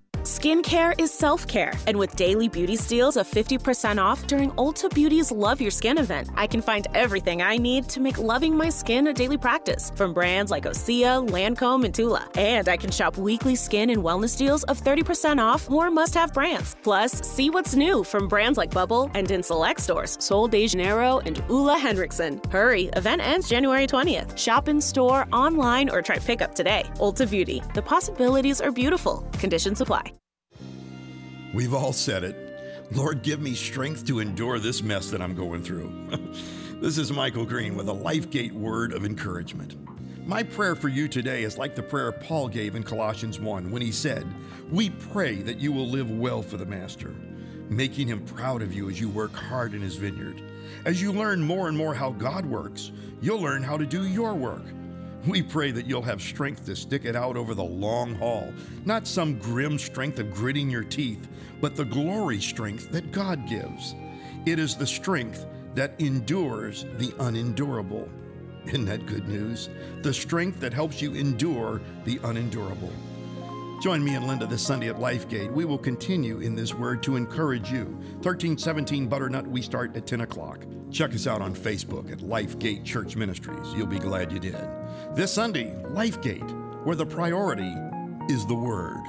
Skincare is self care, and with daily beauty steals of 50% off during Ulta Beauty's Love Your Skin event, I can find everything I need to make loving my skin a daily practice from brands like Osea, Lancome, and Tula. And I can shop weekly skin and wellness deals of 30% off more must have brands. Plus, see what's new from brands like Bubble and in select stores Sol de Janeiro and Ole Henriksen. Hurry, event ends January 20th. Shop in store, online, or try pickup today. Ulta Beauty. The possibilities are beautiful. Conditions apply. We've all said it. Lord, give me strength to endure this mess that I'm going through. this is Michael Green with a LifeGate word of encouragement. My prayer for you today is like the prayer Paul gave in Colossians 1 when he said, We pray that you will live well for the Master, making him proud of you as you work hard in his vineyard. As you learn more and more how God works, you'll learn how to do your work. We pray that you'll have strength to stick it out over the long haul, not some grim strength of gritting your teeth, but the glory strength that God gives. It is the strength that endures the unendurable. Isn't that good news? The strength that helps you endure the unendurable. Join me and Linda this Sunday at LifeGate. We will continue in this word to encourage you. 1317 Butternut, we start at 10 o'clock. Check us out on Facebook at LifeGate Church Ministries. You'll be glad you did. This Sunday, LifeGate, where the priority is the Word.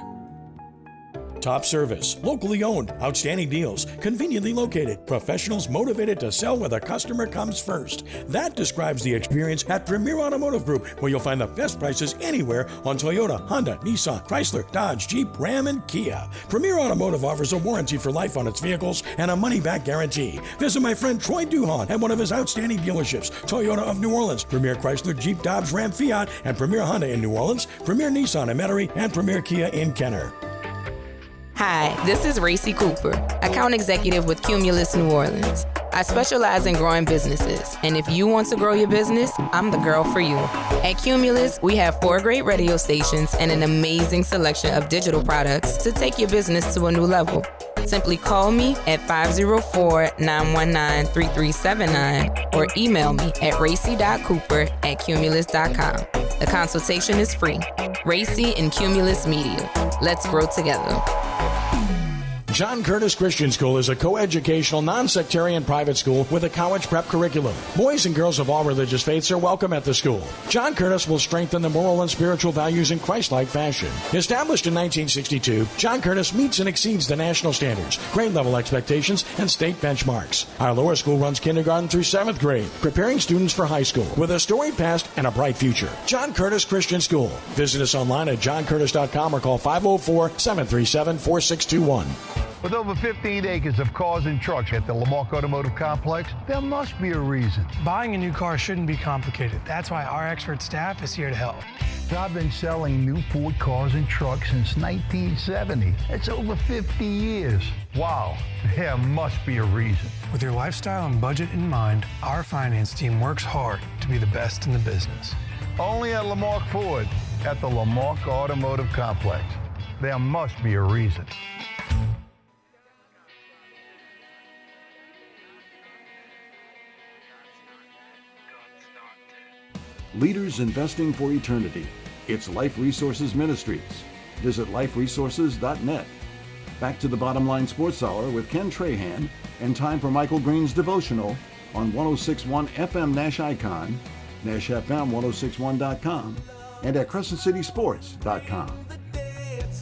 Top service, locally owned, outstanding deals, conveniently located, professionals motivated to sell where the customer comes first. That describes the experience at Premier Automotive Group, where you'll find the best prices anywhere on Toyota, Honda, Nissan, Chrysler, Dodge, Jeep, Ram, and Kia. Premier Automotive offers a warranty for life on its vehicles and a money back guarantee. Visit my friend Troy Duhon at one of his outstanding dealerships Toyota of New Orleans, Premier Chrysler, Jeep, Dodge, Ram, Fiat, and Premier Honda in New Orleans, Premier Nissan in Metairie, and Premier Kia in Kenner. Hi, this is Racy Cooper, account executive with Cumulus New Orleans. I specialize in growing businesses, and if you want to grow your business, I'm the girl for you. At Cumulus, we have four great radio stations and an amazing selection of digital products to take your business to a new level. Simply call me at 504 919 3379 or email me at racy.cooper at cumulus.com. The consultation is free. Racy and Cumulus Media. Let's grow together. John Curtis Christian School is a coeducational, non-sectarian private school with a college prep curriculum. Boys and girls of all religious faiths are welcome at the school. John Curtis will strengthen the moral and spiritual values in Christ-like fashion. Established in 1962, John Curtis meets and exceeds the national standards, grade level expectations, and state benchmarks. Our lower school runs kindergarten through seventh grade, preparing students for high school with a storied past and a bright future. John Curtis Christian School. Visit us online at johncurtis.com or call 504-737-4621. With over 15 acres of cars and trucks at the Lamarque Automotive Complex, there must be a reason. Buying a new car shouldn't be complicated. That's why our expert staff is here to help. I've been selling new Ford cars and trucks since 1970. It's over 50 years. Wow, there must be a reason. With your lifestyle and budget in mind, our finance team works hard to be the best in the business. Only at Lamarque Ford at the Lamarque Automotive Complex. There must be a reason. Leaders investing for eternity. It's Life Resources Ministries. Visit liferesources.net. Back to the bottom line sports hour with Ken Trahan and time for Michael Green's devotional on 1061 FM Nash Icon, NashFM1061.com, and at CrescentCitySports.com.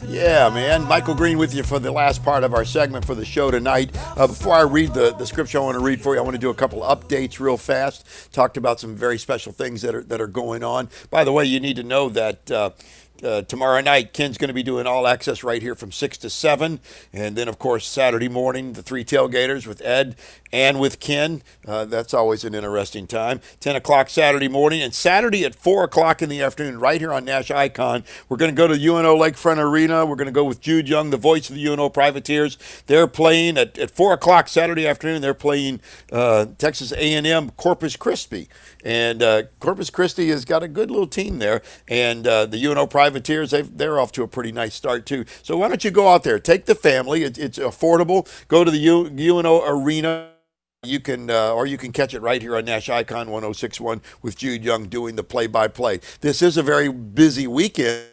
Yeah, man. Michael Green with you for the last part of our segment for the show tonight. Uh, before I read the, the scripture I want to read for you, I want to do a couple updates real fast. Talked about some very special things that are that are going on. By the way, you need to know that. Uh, uh, tomorrow night, Ken's going to be doing all access right here from 6 to 7. And then, of course, Saturday morning, the three tailgaters with Ed and with Ken. Uh, that's always an interesting time. 10 o'clock Saturday morning. And Saturday at 4 o'clock in the afternoon, right here on Nash Icon, we're going to go to UNO Lakefront Arena. We're going to go with Jude Young, the voice of the UNO Privateers. They're playing at, at 4 o'clock Saturday afternoon. They're playing uh, Texas A&M Corpus Christi. And uh, Corpus Christi has got a good little team there. And uh, the UNO Privateers, they're off to a pretty nice start, too. So why don't you go out there? Take the family. It, it's affordable. Go to the U, UNO Arena. You can, uh, or you can catch it right here on Nash Icon 1061 with Jude Young doing the play by play. This is a very busy weekend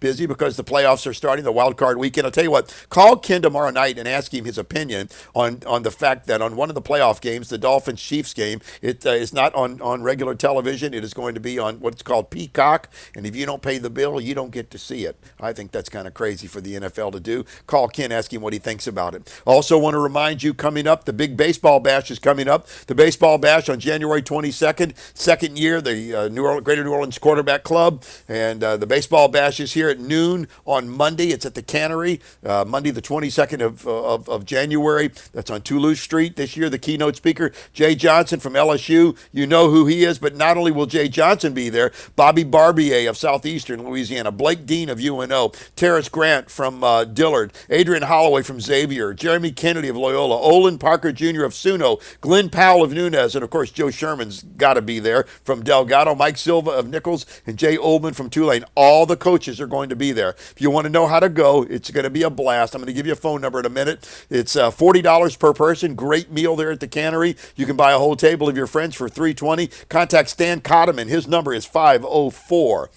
busy because the playoffs are starting, the wild card weekend. I'll tell you what, call Ken tomorrow night and ask him his opinion on, on the fact that on one of the playoff games, the Dolphins Chiefs game, it uh, is not on, on regular television. It is going to be on what's called Peacock. And if you don't pay the bill, you don't get to see it. I think that's kind of crazy for the NFL to do. Call Ken, ask him what he thinks about it. Also, want to remind you coming up, the big baseball bash is coming up. The baseball bash on January 22nd, second year, the uh, New Orleans, Greater New Orleans Quarterback Club. And uh, the baseball bash is here at noon on Monday. It's at the Cannery, uh, Monday the 22nd of, of, of, January. That's on Toulouse Street this year. The keynote speaker, Jay Johnson from LSU. You know who he is, but not only will Jay Johnson be there, Bobby Barbier of Southeastern Louisiana, Blake Dean of UNO, Terrence Grant from uh, Dillard, Adrian Holloway from Xavier, Jeremy Kennedy of Loyola, Olin Parker Jr. of Suno, Glenn Powell of Nunez, and of course Joe Scheuermann's got to be there from Delgado, Mike Silva of Nicholls, and Jay Uhlman from Tulane. All the coaches are going to be there. If you want to know how to go, it's going to be a blast. I'm going to give you a phone number in a minute. It's uh, $40 per person. Great meal there at the cannery. You can buy a whole table of your friends for 320. Contact Stan Cotterman. His number is 504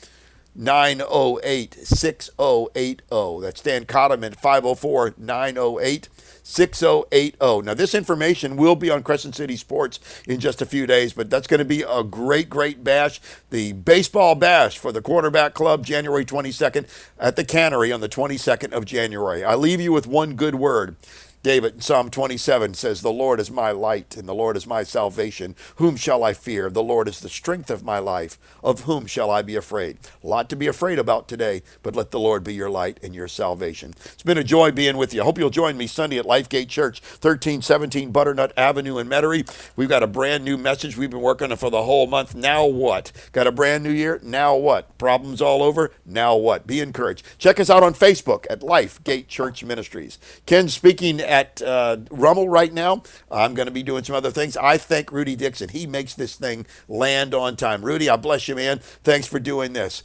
908 6080. That's Dan Cotterman, 504 908 6080. Now, this information will be on Crescent City Sports in just a few days, but that's going to be a great, great bash. The baseball bash for the quarterback club, January 22nd at the Cannery on the 22nd of January. I leave you with one good word. David in Psalm 27 says, The Lord is my light and the Lord is my salvation. Whom shall I fear? The Lord is the strength of my life. Of whom shall I be afraid? A lot to be afraid about today, but let the Lord be your light and your salvation. It's been a joy being with you. I hope you'll join me Sunday at Lifegate Church, 1317 Butternut Avenue in Metairie. We've got a brand new message we've been working on for the whole month. Now what? Got a brand new year? Now what? Problems all over? Now what? Be encouraged. Check us out on Facebook at Lifegate Church Ministries. Ken speaking at uh, Rummel right now. I'm going to be doing some other things. I thank Rudy Dixon. He makes this thing land on time. Rudy, I bless you, man. Thanks for doing this.